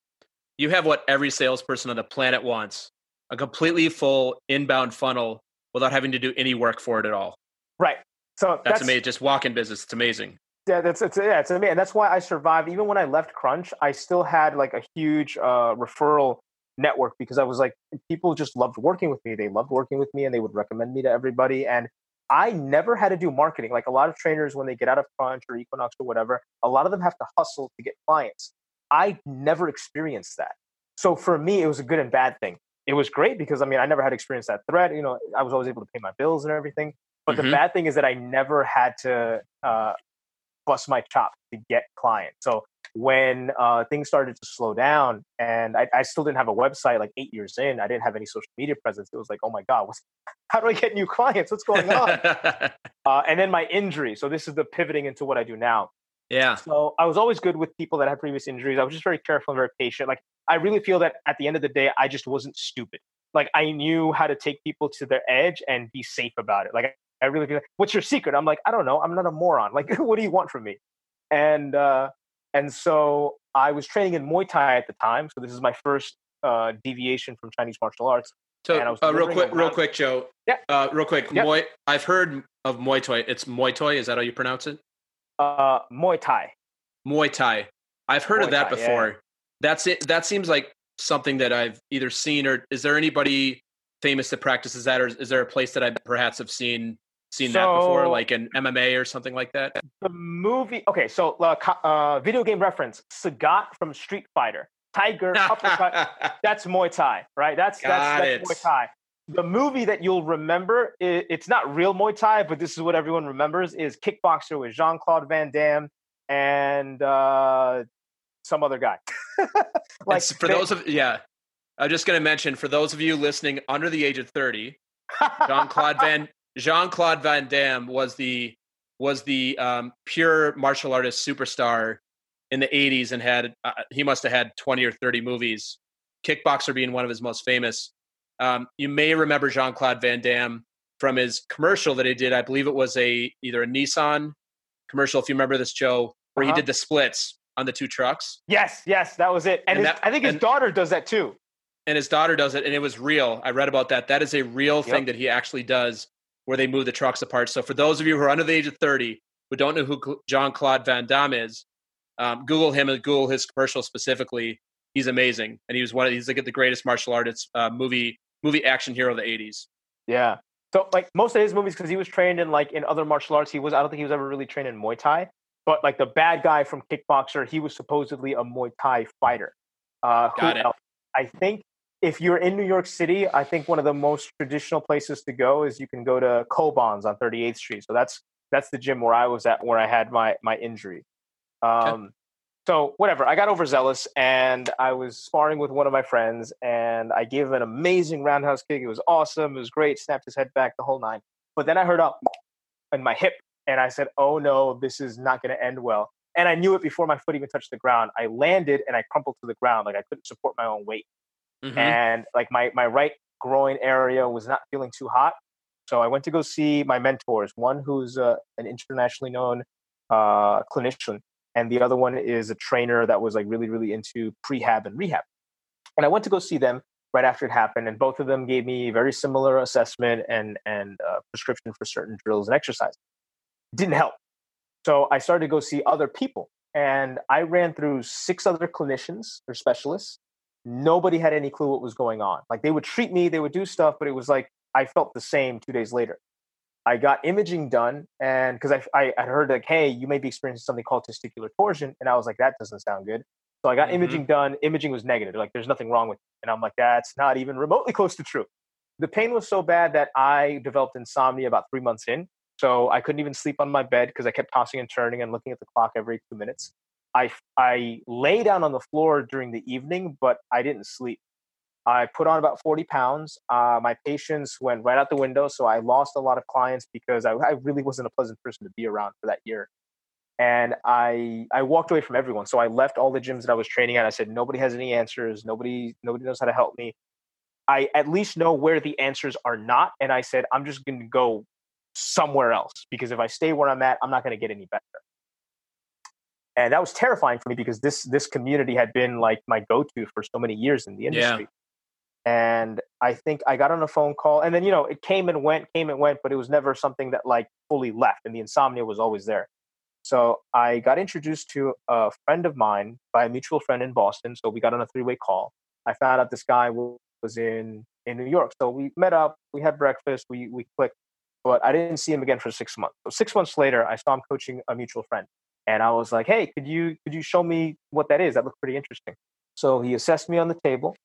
you have what every salesperson on the planet wants. A completely full inbound funnel without having to do any work for it at all. Right. So That's, amazing. Just walk in business. It's amazing. Yeah, that's it's yeah, it's amazing. And that's why I survived. Even when I left Crunch, I still had like a huge uh, referral network because I was like, people just loved working with me. They loved working with me, and they would recommend me to everybody. And I never had to do marketing. Like a lot of trainers, when they get out of Crunch or Equinox or whatever, a lot of them have to hustle to get clients. I never experienced that. So for me, it was a good and bad thing. It was great because I mean, I never had experienced that threat. You know, I was always able to pay my bills and everything. But Mhm. the bad thing is that I never had to uh, bust my chops to get clients. So when uh, things started to slow down, and I, I still didn't have a website, like eight years in, I didn't have any social media presence. It was like, oh my god, what's, (laughs) how do I get new clients? What's going on? (laughs) uh, and then my injury. So this is the pivoting into what I do now. yeah. So I was always good with people that had previous injuries. I was just very careful and very patient. Like I really feel that at the end of the day, I just wasn't stupid. Like I knew how to take people to their edge and be safe about it. Like I really feel like, what's your secret? I'm like, I don't know. I'm not a moron. Like, (laughs) what do you want from me? And uh, and so I was training in Muay Thai at the time. So this is my first uh, deviation from Chinese martial arts. So And I was uh, real quick, real quick, Joe. Yeah. Uh, real quick. Muay. I've heard of Muay Thai. It's Muay Thai. Is that how you pronounce it? Uh, Muay Thai. Muay Thai. I've heard of that Thai, yeah. before. That's it. That seems like something that I've either seen or is there anybody famous that practices that, or is there a place that I perhaps have seen seen that before, like an MMA or something like that? The movie. Okay, so uh, uh, video game reference: Sagat from Street Fighter. Tiger uppercut. (laughs) That's Muay Thai, right? That's that's, that's Muay Thai. The movie that you'll remember, i it's not real Muay Thai, but this is what everyone remembers: is Kickboxer with Jean Claude Van Damme and uh, some other guy. (laughs) like It's- for they- those of yeah, I'm just going to mention for those of you listening under the age of 30, Jean Claude (laughs) Van Jean Claude Van Damme was the was the um, pure martial artist superstar in the 80s and had uh, he must have had 20 or 30 movies. Kickboxer being one of his most famous. Um, you may remember Jean Claude Van Damme from his commercial that he did. I believe it was a either a Nissan commercial, if you remember this, Joe, where Uh-huh. he did the splits on the two trucks. yes, yes, that was it. And, And his, that- I think his and- daughter does that too. and his daughter does it and it was real i read about that that is a real thing that he actually does where they move the trucks apart so for those of you who are under the age of 30 who don't know who john claude van damme is um, google him and google his commercial specifically he's amazing and he was one of he's like the greatest martial artist uh, movie movie action hero of the '80s. Yeah. So like most of his movies, because he was trained in like in other martial arts, he was I don't think he was ever really trained in Muay Thai. But like the bad guy from Kickboxer, he was supposedly a Muay Thai fighter. Uh, Got it. Else? I think if you're in New York City, I think one of the most traditional places to go is you can go to Kobans on 38th Street. So that's that's the gym where I was at where I had my my injury. Um, okay. So whatever, I got overzealous and I was sparring with one of my friends and I gave him an amazing roundhouse kick. It was awesome. It was great. Snapped his head back the whole nine. But then I heard up in my hip and I said, "Oh no, this is not going to end well." And I knew it before my foot even touched the ground. I landed and I crumpled to the ground like I couldn't support my own weight. Mm-hmm. And like my my right groin area was not feeling too hot. So I went to go see my mentors, one who's uh, an internationally known uh, clinician, and the other one is a trainer that was like really, really into prehab and rehab. And I went to go see them right after it happened, and both of them gave me very similar assessment and and uh, prescription for certain drills and exercises. didn't help. So I started to go see other people, and I ran through six other clinicians or specialists. Nobody had any clue what was going on. Like they would treat me, they would do stuff, but it was like I felt the same two days later. I got imaging done, and because I, I had heard like, hey, you may be experiencing something called testicular torsion, and I was like, that doesn't sound good. So I got mm-hmm. imaging done. Imaging was negative. Like, there's nothing wrong with it. And I'm like, that's not even remotely (laughs) close to true. The pain was so bad that I developed insomnia about three months in. So I couldn't even sleep on my bed because I kept tossing and turning and looking at the clock every two minutes. I I lay down on the floor during the evening, but I didn't sleep. I put on about 40 pounds. Uh, my patience went right out the window. So I lost a lot of clients because I, I, really wasn't a pleasant person to be around for that year. And I, I walked away from everyone. So I left all the gyms that I was training at. I said, nobody has any answers. Nobody, nobody knows how to help me. I at least know where the answers are not. And I said, I'm just going to go somewhere else because if I stay where I'm at, I'm not going to get any better. And that was terrifying for me because this this community had been like my go-to for so many years in the industry. Yeah and I think I got on a phone call, and then you know it came and went, came and went, but it was never something that like fully left, and the insomnia was always there. So I got introduced to a friend of mine by a mutual friend in Boston. So we got on a three way call. I found out this guy was in in New York, so we met up, we had breakfast, we we clicked, but I didn't see him again for six months. So six months later, I saw him coaching a mutual friend, and I was like, "Hey, could you could you show me what that is? That looked pretty interesting." So he assessed me on the table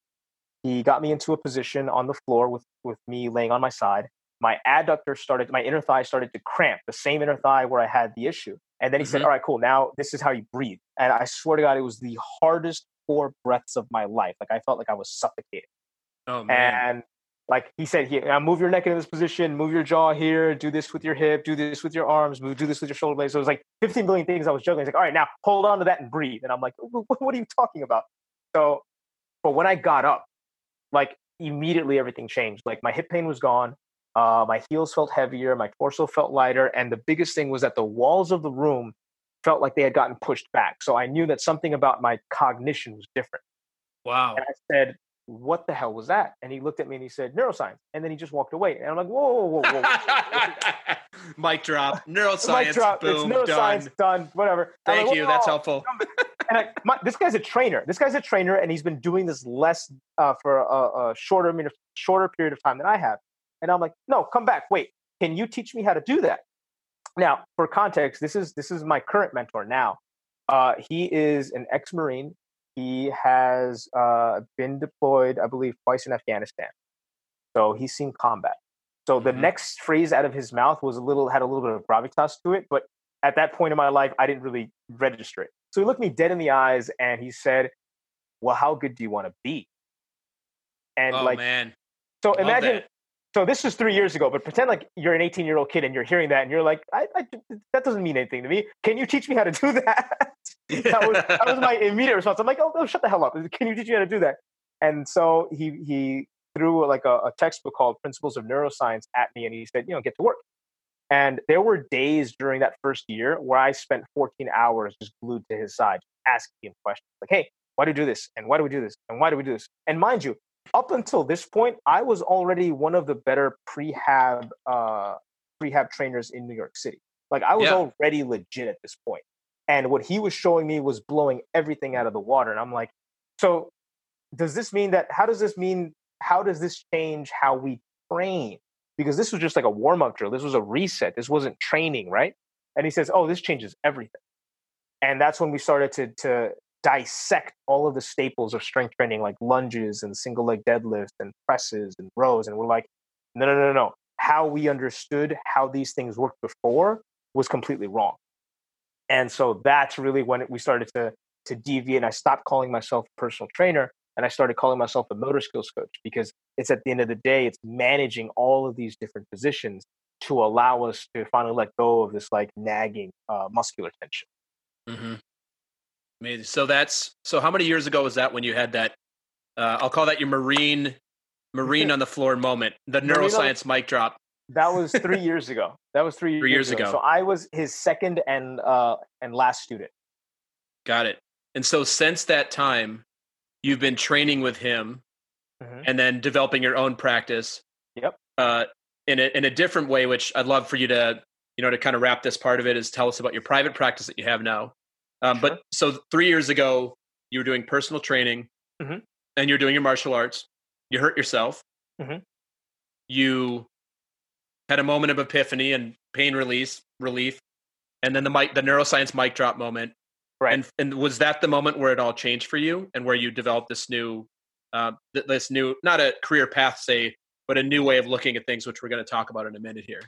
he got me into a position on the floor with, with me laying on my side. My adductor started, my inner thigh started to cramp, the same inner thigh where I had the issue. And then he mm-hmm. said, All right, cool. Now this is how you breathe. And I swear to God, it was the hardest four breaths of my life. Like I felt like I was suffocating. Oh, man. And like he said, here, now move your neck into this position, move your jaw here, do this with your hip, do this with your arms, move, do this with your shoulder blades. So it was like 15 billion things I was juggling. He's like, all right, now hold on to that and breathe. And I'm like, what are you talking about? So, but when I got up, like immediately everything changed. Like my hip pain was gone. Uh, my heels felt heavier. My torso felt lighter. And the biggest thing was that the walls of the room felt like they had gotten pushed back. So I knew that something about my cognition was different. Wow. And I said, what the hell was that? And he looked at me and he said, neuroscience. And then he just walked away. And I'm like, whoa, whoa, whoa, whoa. (laughs) Mic drop. (laughs) Neuroscience. Mic drop. Boom, it's neuroscience. Done. done whatever. Thank like, you. That's helpful. and I, my, this guy's a trainer. This guy's a trainer, and he's been doing this less uh, for a, a shorter, I mean, a shorter period of time than I have. And I'm like, no, come back. Wait, can you teach me how to do that? Now, for context, this is this is my current mentor now. Uh, he is an ex-marine. He has uh, been deployed, I believe, twice in Afghanistan. So he's seen combat. So the mm-hmm. next phrase out of his mouth was a little had a little bit of gravitas to it, but at that point in my life, I didn't really register it. So he looked me dead in the eyes and he said, "Well, how good do you want to be?" And oh, like, man. so Love imagine. That. So this was three years ago, but pretend like you're an 18 year old kid and you're hearing that and you're like, I, I, that doesn't mean anything to me. Can you teach me how to do that? (laughs) that, was, that was my (laughs) immediate response. I'm like, oh, oh, shut the hell up. Can you teach me how to do that? And so he he threw like a, a textbook called Principles of Neuroscience at me and he said, you know, get to work. And there were days during that first year where I spent 14 hours just glued to his side, asking him questions like, hey, why do we do this? And why do we do this? And why do we do this? And mind you, up until this point, I was already one of the better prehab uh, prehab trainers in New York City. Like I was yeah. already legit at this point. And what he was showing me was blowing everything out of the water. And I'm like, so does this mean that how does this mean how does this change how we train? Because this was just like a warm up drill. This was a reset. This wasn't training, right? And he says, oh, this changes everything. And that's when we started to, to dissect all of the staples of strength training, like lunges and single leg deadlifts and presses and rows. And we're like, no, no, no, no. How we understood how these things worked before was completely wrong. And so that's really when we started to to deviate. And I stopped calling myself a personal trainer and I started calling myself a motor skills coach because it's at the end of the day, it's managing all of these different positions to allow us to finally let go of this like nagging uh, muscular tension. Mm-hmm. Amazing. So that's so. How many years ago was that when you had that? Uh, I'll call that your marine, marine on the floor moment, the neuroscience the, mic drop. That was (laughs) three years ago. That was three, three years, years ago. ago. So I was his second and uh, and last student. Got it. And so since that time, you've been training with him, mm-hmm. and then developing your own practice. Yep. Uh, in a in a different way, which I'd love for you to you know to kind of wrap this part of it is tell us about your private practice that you have now. Um, sure. But so three years ago, you were doing personal training, mm-hmm. and you're doing your martial arts. You hurt yourself. Mm-hmm. You had a moment of epiphany and pain release relief, and then the mic, the neuroscience mic drop moment. Right. And and was that the moment where it all changed for you, and where you developed this new, uh, this new not a career path, say, but a new way of looking at things, which we're going to talk about in a minute here.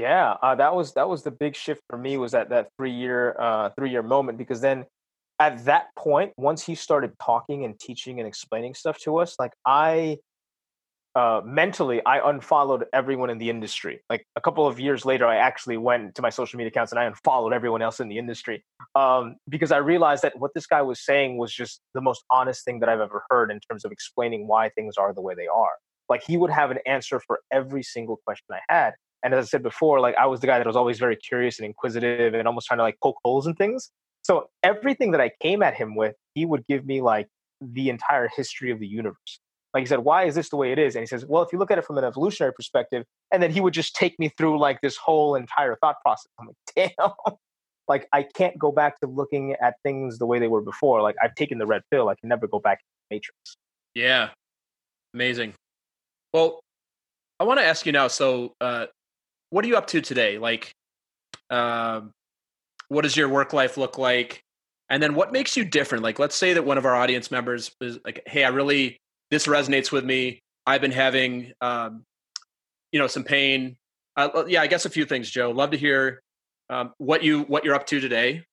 Yeah, uh, that was that was the big shift for me was that that three year uh, three year moment because then at that point once he started talking and teaching and explaining stuff to us like I uh, mentally I unfollowed everyone in the industry. Like a couple of years later, I actually went to my social media accounts and I unfollowed everyone else in the industry um, because I realized that what this guy was saying was just the most honest thing that I've ever heard in terms of explaining why things are the way they are. Like he would have an answer for every single question I had. And as I said before, like I was the guy that was always very curious and inquisitive and almost trying to like poke holes in things. So everything that I came at him with, he would give me like the entire history of the universe. Like he said, why is this the way it is? And he says, well, if you look at it from an evolutionary perspective, and then he would just take me through like this whole entire thought process. I'm like, (laughs) damn. like I can't go back to looking at things the way they were before. Like I've taken the red pill. I can never go back to the matrix. Yeah. Amazing. Well, I want to ask you now. So, uh, what are you up to today? Like, uh, what does your work life look like? And then what makes you different? Like, let's say that one of our audience members is like, "Hey, I really this resonates with me. I've been having, um, you know, some pain. Uh, yeah, I guess a few things, Joe. Love to hear um, what you what you're up to today.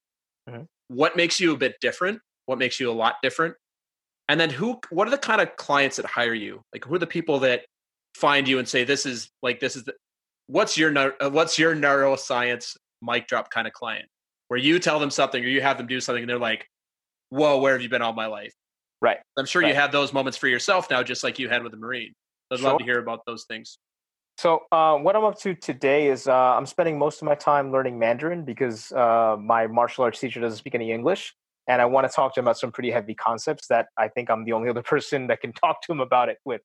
Mm-hmm. What makes you a bit different? What makes you a lot different? And then who? What are the kind of clients that hire you? Like, who are the people that find you and say, "This is like this is the what's your uh, what's your neuroscience mic drop kind of client where you tell them something or you have them do something and they're like whoa where have you been all my life right i'm sure right. you have those moments for yourself now just like you had with the marine i'd sure. love to hear about those things so uh, what i'm up to today is uh, i'm spending most of my time learning mandarin because uh, my martial arts teacher doesn't speak any english and i want to talk to him about some pretty heavy concepts that i think i'm the only other (laughs) person that can talk to him about it with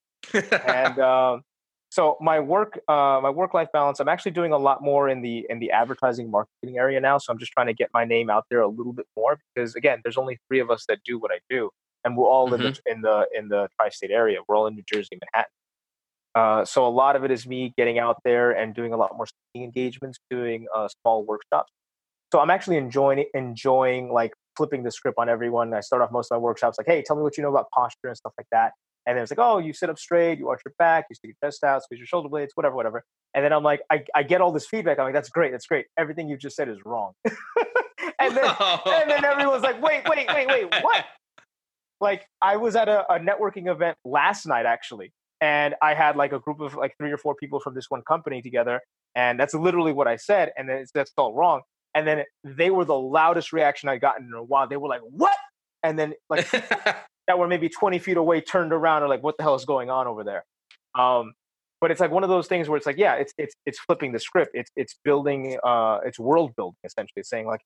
and (laughs) um, so my work uh, my work life balance i'm actually doing a lot more in the in the advertising marketing area now so i'm just trying to get my name out there a little bit more because again there's only three of us that do what i do and we're all mm-hmm. in, the, in the in the tri-state area. We're all in new jersey manhattan. Uh, so a lot of it is me getting out there and doing a lot more speaking engagements doing uh, small workshops. So i'm actually enjoying enjoying like flipping the script on everyone. I start off most of my workshops like hey tell me what you know about posture and stuff like that and then it's like, oh, you sit up straight, you arch your back, you stick your chest out, squeeze your shoulder blades, whatever, whatever. And then I'm like, I, I get all this feedback. I'm like, that's great, that's great. Everything you just said is wrong. (laughs) and then and then everyone's like, wait, wait, wait, wait, what? (laughs) Like I was at a, a networking event last night actually, and I had like a group of like three or four people from this one company together, and that's literally what I said, and then that's all wrong. And then they were the loudest reaction I'd gotten in a while. They were like, "What?" And then like (laughs) that were maybe 20 feet away turned around and like, what the hell is going on over there? Um, but it's like one of those things where it's like, yeah, it's it's it's flipping the script. It's it's building, uh, it's world building essentially. It's saying like,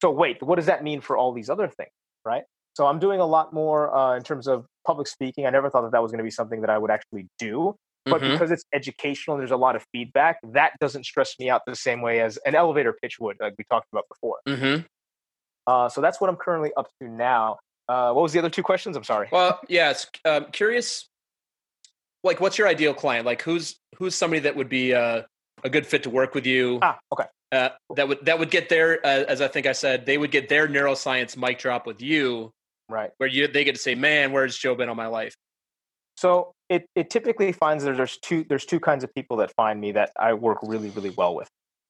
so wait, what does that mean for all these other things, right? So I'm doing a lot more uh, in terms of public speaking. I never thought that that was going to be something that I would actually do, but mm-hmm. because it's educational, there's a lot of feedback. That doesn't stress me out the same way as an elevator pitch would, like we talked about before. Mm-hmm. Uh, so that's what I'm currently up to now. Uh, what was the other two questions? I'm sorry. Well, yes, um, curious. like what's your ideal client? Like who's who's somebody that would be uh, a good fit to work with you? Ah, okay. Uh, that would that would get their uh, as I think I said they would get their neuroscience mic drop with you, right? Where you they get to say, "Man, where's Joe been all my life?" So it it typically finds that there's two there's two kinds of people that find me that I work really really well with.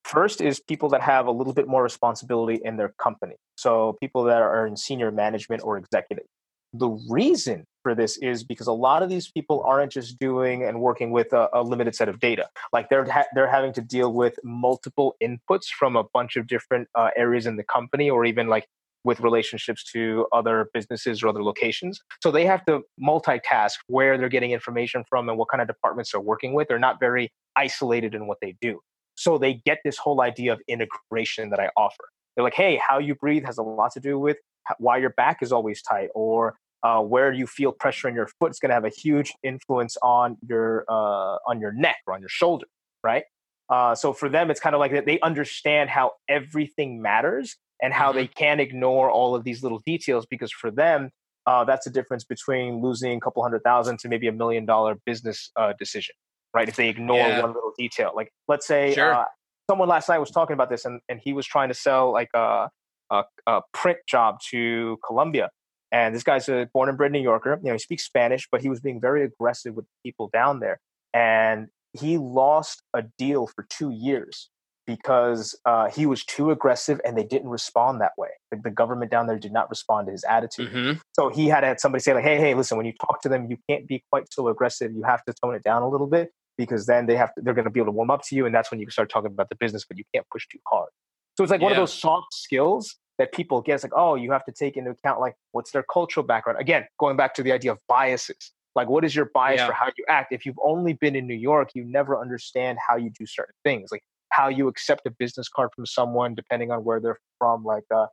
First is people that have a little bit more responsibility in their company. So people that are in senior management or executive. The reason for this is because a lot of these people aren't just doing and working with a, a limited set of data. Like they're ha- they're having to deal with multiple inputs from a bunch of different uh, areas in the company, or even like with relationships to other businesses or other locations. So they have to multitask where they're getting information from and what kind of departments they're working with. They're not very isolated in what they do. So they get this whole idea of integration that I offer. They're like, hey, how you breathe has a lot to do with why your back is always tight or uh, where you feel pressure in your foot is going to have a huge influence on your uh, on your neck or on your shoulder, right? Uh, so for them, it's kind of like that they understand how everything matters and how mm-hmm. they can't ignore all of these little details because for them, uh, that's the difference between losing a couple hundred thousand to maybe a million dollar business uh, decision, right? If they ignore yeah. one little detail, like let's say sure. Uh, someone last night was talking about this and, and he was trying to sell like a, a, a print job to Colombia and this guy's a born and bred New Yorker. You know, he speaks Spanish, but he was being very aggressive with people down there. And he lost a deal for two years because uh, he was too aggressive and they didn't respond that way. The, the government down there did not respond to his attitude. Mm-hmm. So he had to have somebody say, like, hey, hey, listen, when you talk to them, you can't be quite so aggressive. You have to tone it down a little bit because then they have to, they're going to be able to warm up to you. And that's when you can start talking about the business, but you can't push too hard. So it's like yeah. one of those soft skills that people get. It's like, oh, you have to take into account like what's their cultural background. Again, going back to the idea of biases. Like, what is your bias yeah. for how you act? If you've only been in New York, you never understand how you do certain things, like how you accept a business card from someone, depending on where they're from, like uh,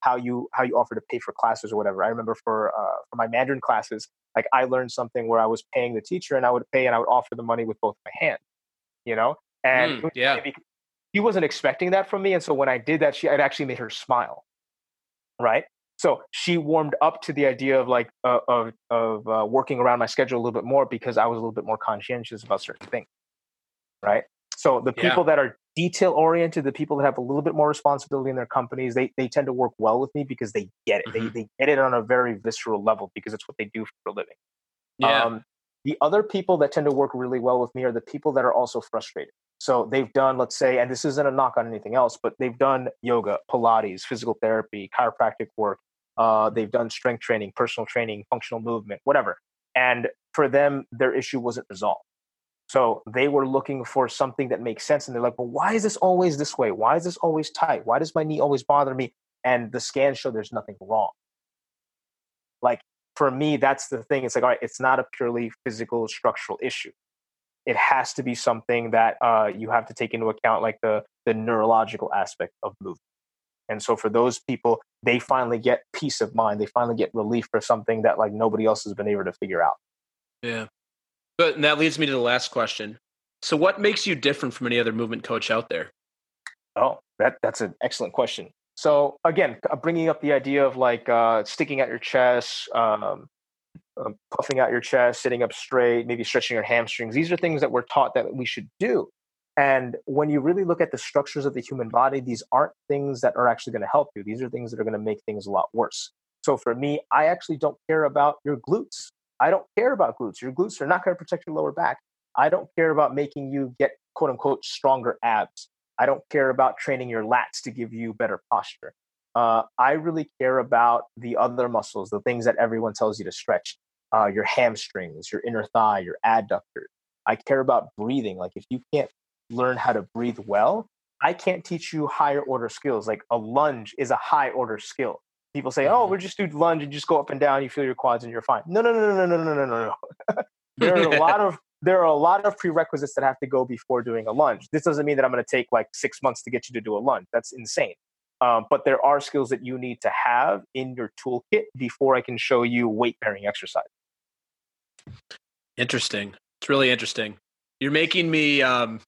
how you how you offer to pay for classes or whatever. I remember for uh, for my Mandarin classes, like I learned something where I was paying the teacher and I would pay and I would offer the money with both my hands, you know. And mm, yeah, he wasn't expecting that from me, and so when I did that, she it actually made her smile right? So she warmed up to the idea of like uh, of of uh, working around my schedule a little bit more because I was a little bit more conscientious about certain things, right? So the people yeah. that are detail oriented, the people that have a little bit more responsibility in their companies, they they tend to work well with me because they get it. Mm-hmm. They they get it on a very visceral level because it's what they do for a living. Yeah. Um, the other people that tend to work really well with me are the people that are also frustrated. So they've done, let's say, and this isn't a knock on anything else, but they've done yoga, Pilates, physical therapy, chiropractic work. Uh, they've done strength training, personal training, functional movement, whatever. And for them, their issue wasn't resolved. So they were looking for something that makes sense. And they're like, well, why is this always this way? Why is this always tight? Why does my knee always bother me? And the scans show there's nothing wrong. Like for me, that's the thing. It's like, all right, it's not a purely physical structural issue it has to be something that uh, you have to take into account, like the the neurological aspect of movement. And so for those people, they finally get peace of mind. They finally get relief for something that like nobody else has been able to figure out. Yeah. But that leads me to the last question. So what makes you different from any other movement coach out there? Oh, that that's an excellent question. So again, bringing up the idea of like uh, sticking at your chest, um, um, puffing out your chest, sitting up straight, maybe stretching your hamstrings. These are things that we're taught that we should do. And when you really look at the structures of the human body, these aren't things that are actually going to help you. These are things that are going to make things a lot worse. So for me, I actually don't care about your glutes. I don't care about glutes. Your glutes are not going to protect your lower back. I don't care about making you get quote unquote stronger abs. I don't care about training your lats to give you better posture. Uh, I really care about the other muscles, the things that everyone tells you to stretch uh, your hamstrings, your inner thigh, your adductors. I care about breathing. Like if you can't learn how to breathe well, I can't teach you higher order skills. Like a lunge is a high order skill. People say, "Oh, mm-hmm. we'll just do lunge and just go up and down. You feel your quads and you're fine." No, no, no, no, no, no, no, no, no. (laughs) there are a (laughs) lot of there are a lot of prerequisites that have to go before doing a lunge. This doesn't mean that I'm going to take like six months to get you to do a lunge. That's insane. Um, but there are skills that you need to have in your toolkit before I can show you weight bearing exercise. Interesting. It's really interesting. You're making me, um,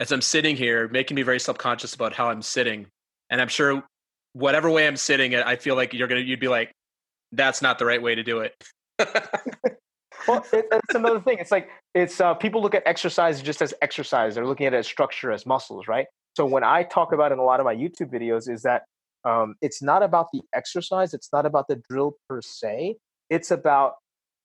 as I'm sitting here, making me very self conscious about how I'm sitting. And I'm sure whatever way I'm sitting, I feel like you're gonna, you'd be like, that's not the right way to do it. (laughs) well, it, it's another thing. It's like it's uh, people look at exercise just as exercise. They're looking at it as structure, as muscles, right? So when I talk about in a lot of my YouTube videos, is that um, it's not about the exercise. It's not about the drill per se. It's about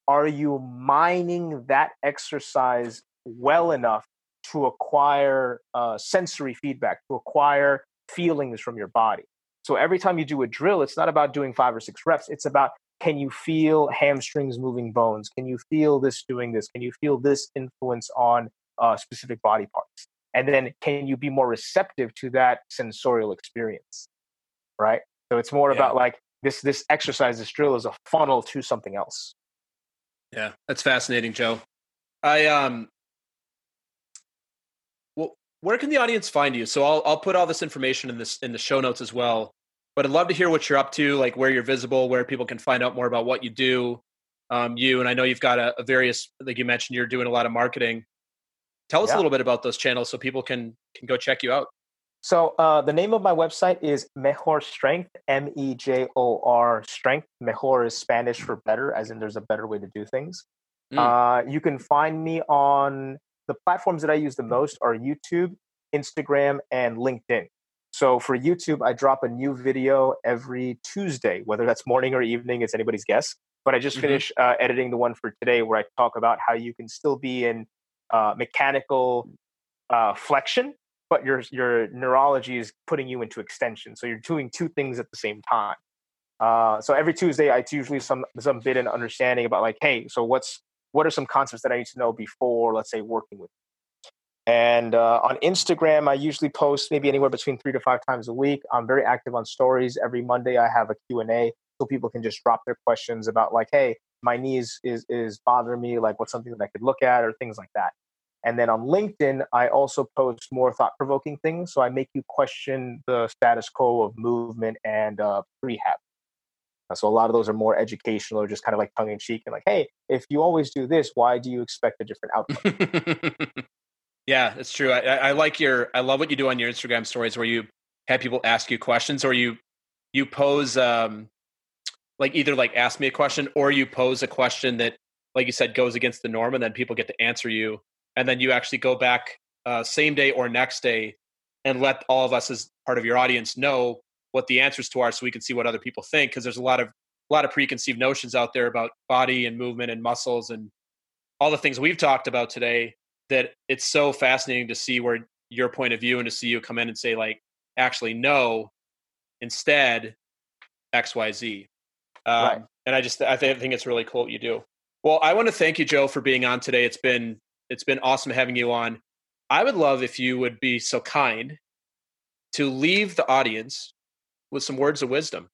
are you mining that exercise well enough to acquire uh, sensory feedback, to acquire feelings from your body. So every time you do a drill, it's not about doing five or six reps. It's about can you feel hamstrings moving bones? Can you feel this doing this? Can you feel this influence on uh, specific body parts? And then can you be more receptive to that sensorial experience? Right. So it's more yeah. about like this this exercise, this drill is a funnel to something else. Yeah, that's fascinating, Joe. I um well where can the audience find you? So I'll I'll put all this information in this in the show notes as well. But I'd love to hear what you're up to, like where you're visible, where people can find out more about what you do. Um, you and I know you've got a, a, various, like you mentioned, you're doing a lot of marketing. Tell us yeah. a little bit about those channels so people can can go check you out. So uh, the name of my website is Mejor Strength, M E J O R Strength. Mejor is Spanish for better, as in there's a better way to do things. Mm. Uh, you can find me on the platforms that I use the most are YouTube, Instagram, and LinkedIn. So for YouTube, I drop a new video every Tuesday, whether that's morning or evening, it's anybody's guess. But I just mm-hmm. finished uh, editing the one for today where I talk about how you can still be in uh, mechanical uh, flexion, but your your neurology is putting you into extension. So you're doing two things at the same time. Uh, so every Tuesday, I usually some some bit in understanding about like, hey, so what's what are some concepts that I need to know before, let's say, working with. And uh, on Instagram, I usually post maybe anywhere between three to five times a week. I'm very active on stories. Every Monday, I have a Q&A so people can just drop their questions about like, hey, my knees is, is bothering me. Like what's something that I could look at or things like that. And then on LinkedIn, I also post more thought provoking things. So I make you question the status quo of movement and uh, rehab. So a lot of those are more educational or just kind of like tongue in cheek and like, hey, if you always do this, why do you expect a different outcome? (laughs) Yeah, it's true. I, I like your. I love what you do on your Instagram stories, where you have people ask you questions, or you you pose um, like either like ask me a question, or you pose a question that, like you said, goes against the norm, and then people get to answer you, and then you actually go back uh, same day or next day and let all of us as part of your audience know what the answers to are, so we can see what other people think. Because there's a lot of a lot of preconceived notions out there about body and movement and muscles and all the things we've talked about today that it's so fascinating to see where your point of view and to see you come in and say like actually no instead xyz um, right. and i just I think, I think it's really cool what you do. Well i want to thank you joe for being on today. It's been it's been awesome having you on. I would love if you would be so kind to leave the audience with some words of wisdom.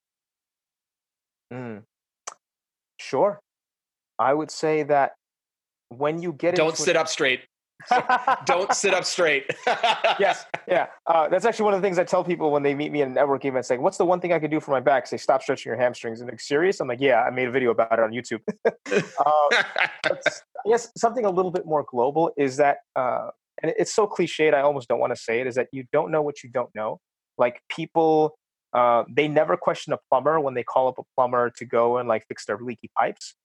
Mm. sure. I would say that when you get don't sit up straight don't sit up straight. (laughs) yes, yeah. Uh, that's actually one of the things I tell people when they meet me in a network event. Saying, "What's the one thing I can do for my back?" Say, "Stop stretching your hamstrings." And they're serious. I'm like, "Yeah, I made a video about it on YouTube." (laughs) uh, guess something a little bit more global is that, uh, and it's so cliched. I almost don't want to say it. Is that you don't know what you don't know. Like people, uh, they never question a plumber when they call up a plumber to go and like fix their leaky pipes.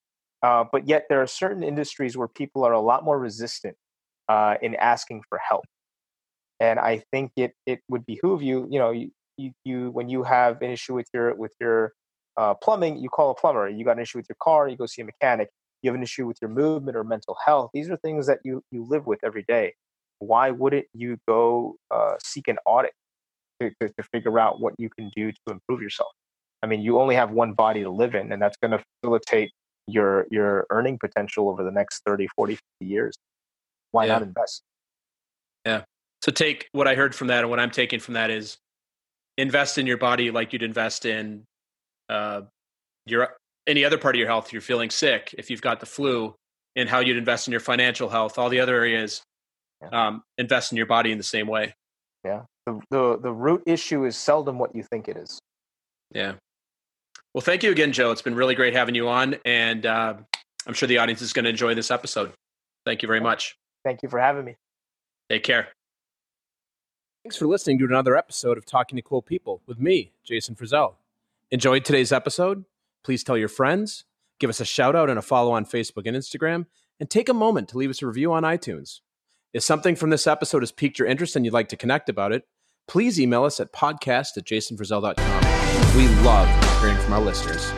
Uh, but yet, there are certain industries where people are a lot more resistant uh, in asking for help. And I think it it would behoove you, you know, you, you, you when you have an issue with your with your uh, plumbing, you call a plumber. You got an issue with your car, you go see a mechanic. You have an issue with your movement or mental health. These are things that you you live with every day. Why wouldn't you go uh, seek an audit to, to, to figure out what you can do to improve yourself? I mean, you only have one body to live in, and that's going to facilitate your your earning potential over the next 30, 40, 50 years why yeah. not invest? Yeah. So take what I heard from that, and what I'm taking from that is invest in your body like you'd invest in uh, your any other part of your health. If You're feeling sick, if you've got the flu, and how you'd invest in your financial health. All the other areas, yeah. um, invest in your body in the same way. Yeah. The, the the root issue is seldom what you think it is. Yeah. Well, thank you again, Joe. It's been really great having you on, and uh, I'm sure the audience is going to enjoy this episode. Thank you very much. Thank you for having me. Take care. Thanks for listening to another episode of Talking to Cool People with me, Jason Frazell. Enjoyed today's episode? Please tell your friends, Give us a shout out and a follow on Facebook and Instagram, and take a moment to leave us a review on iTunes. If something from this episode has piqued your interest and you'd like to connect about it, please email us at podcast at jasonfrazell.com. We love hearing from our listeners.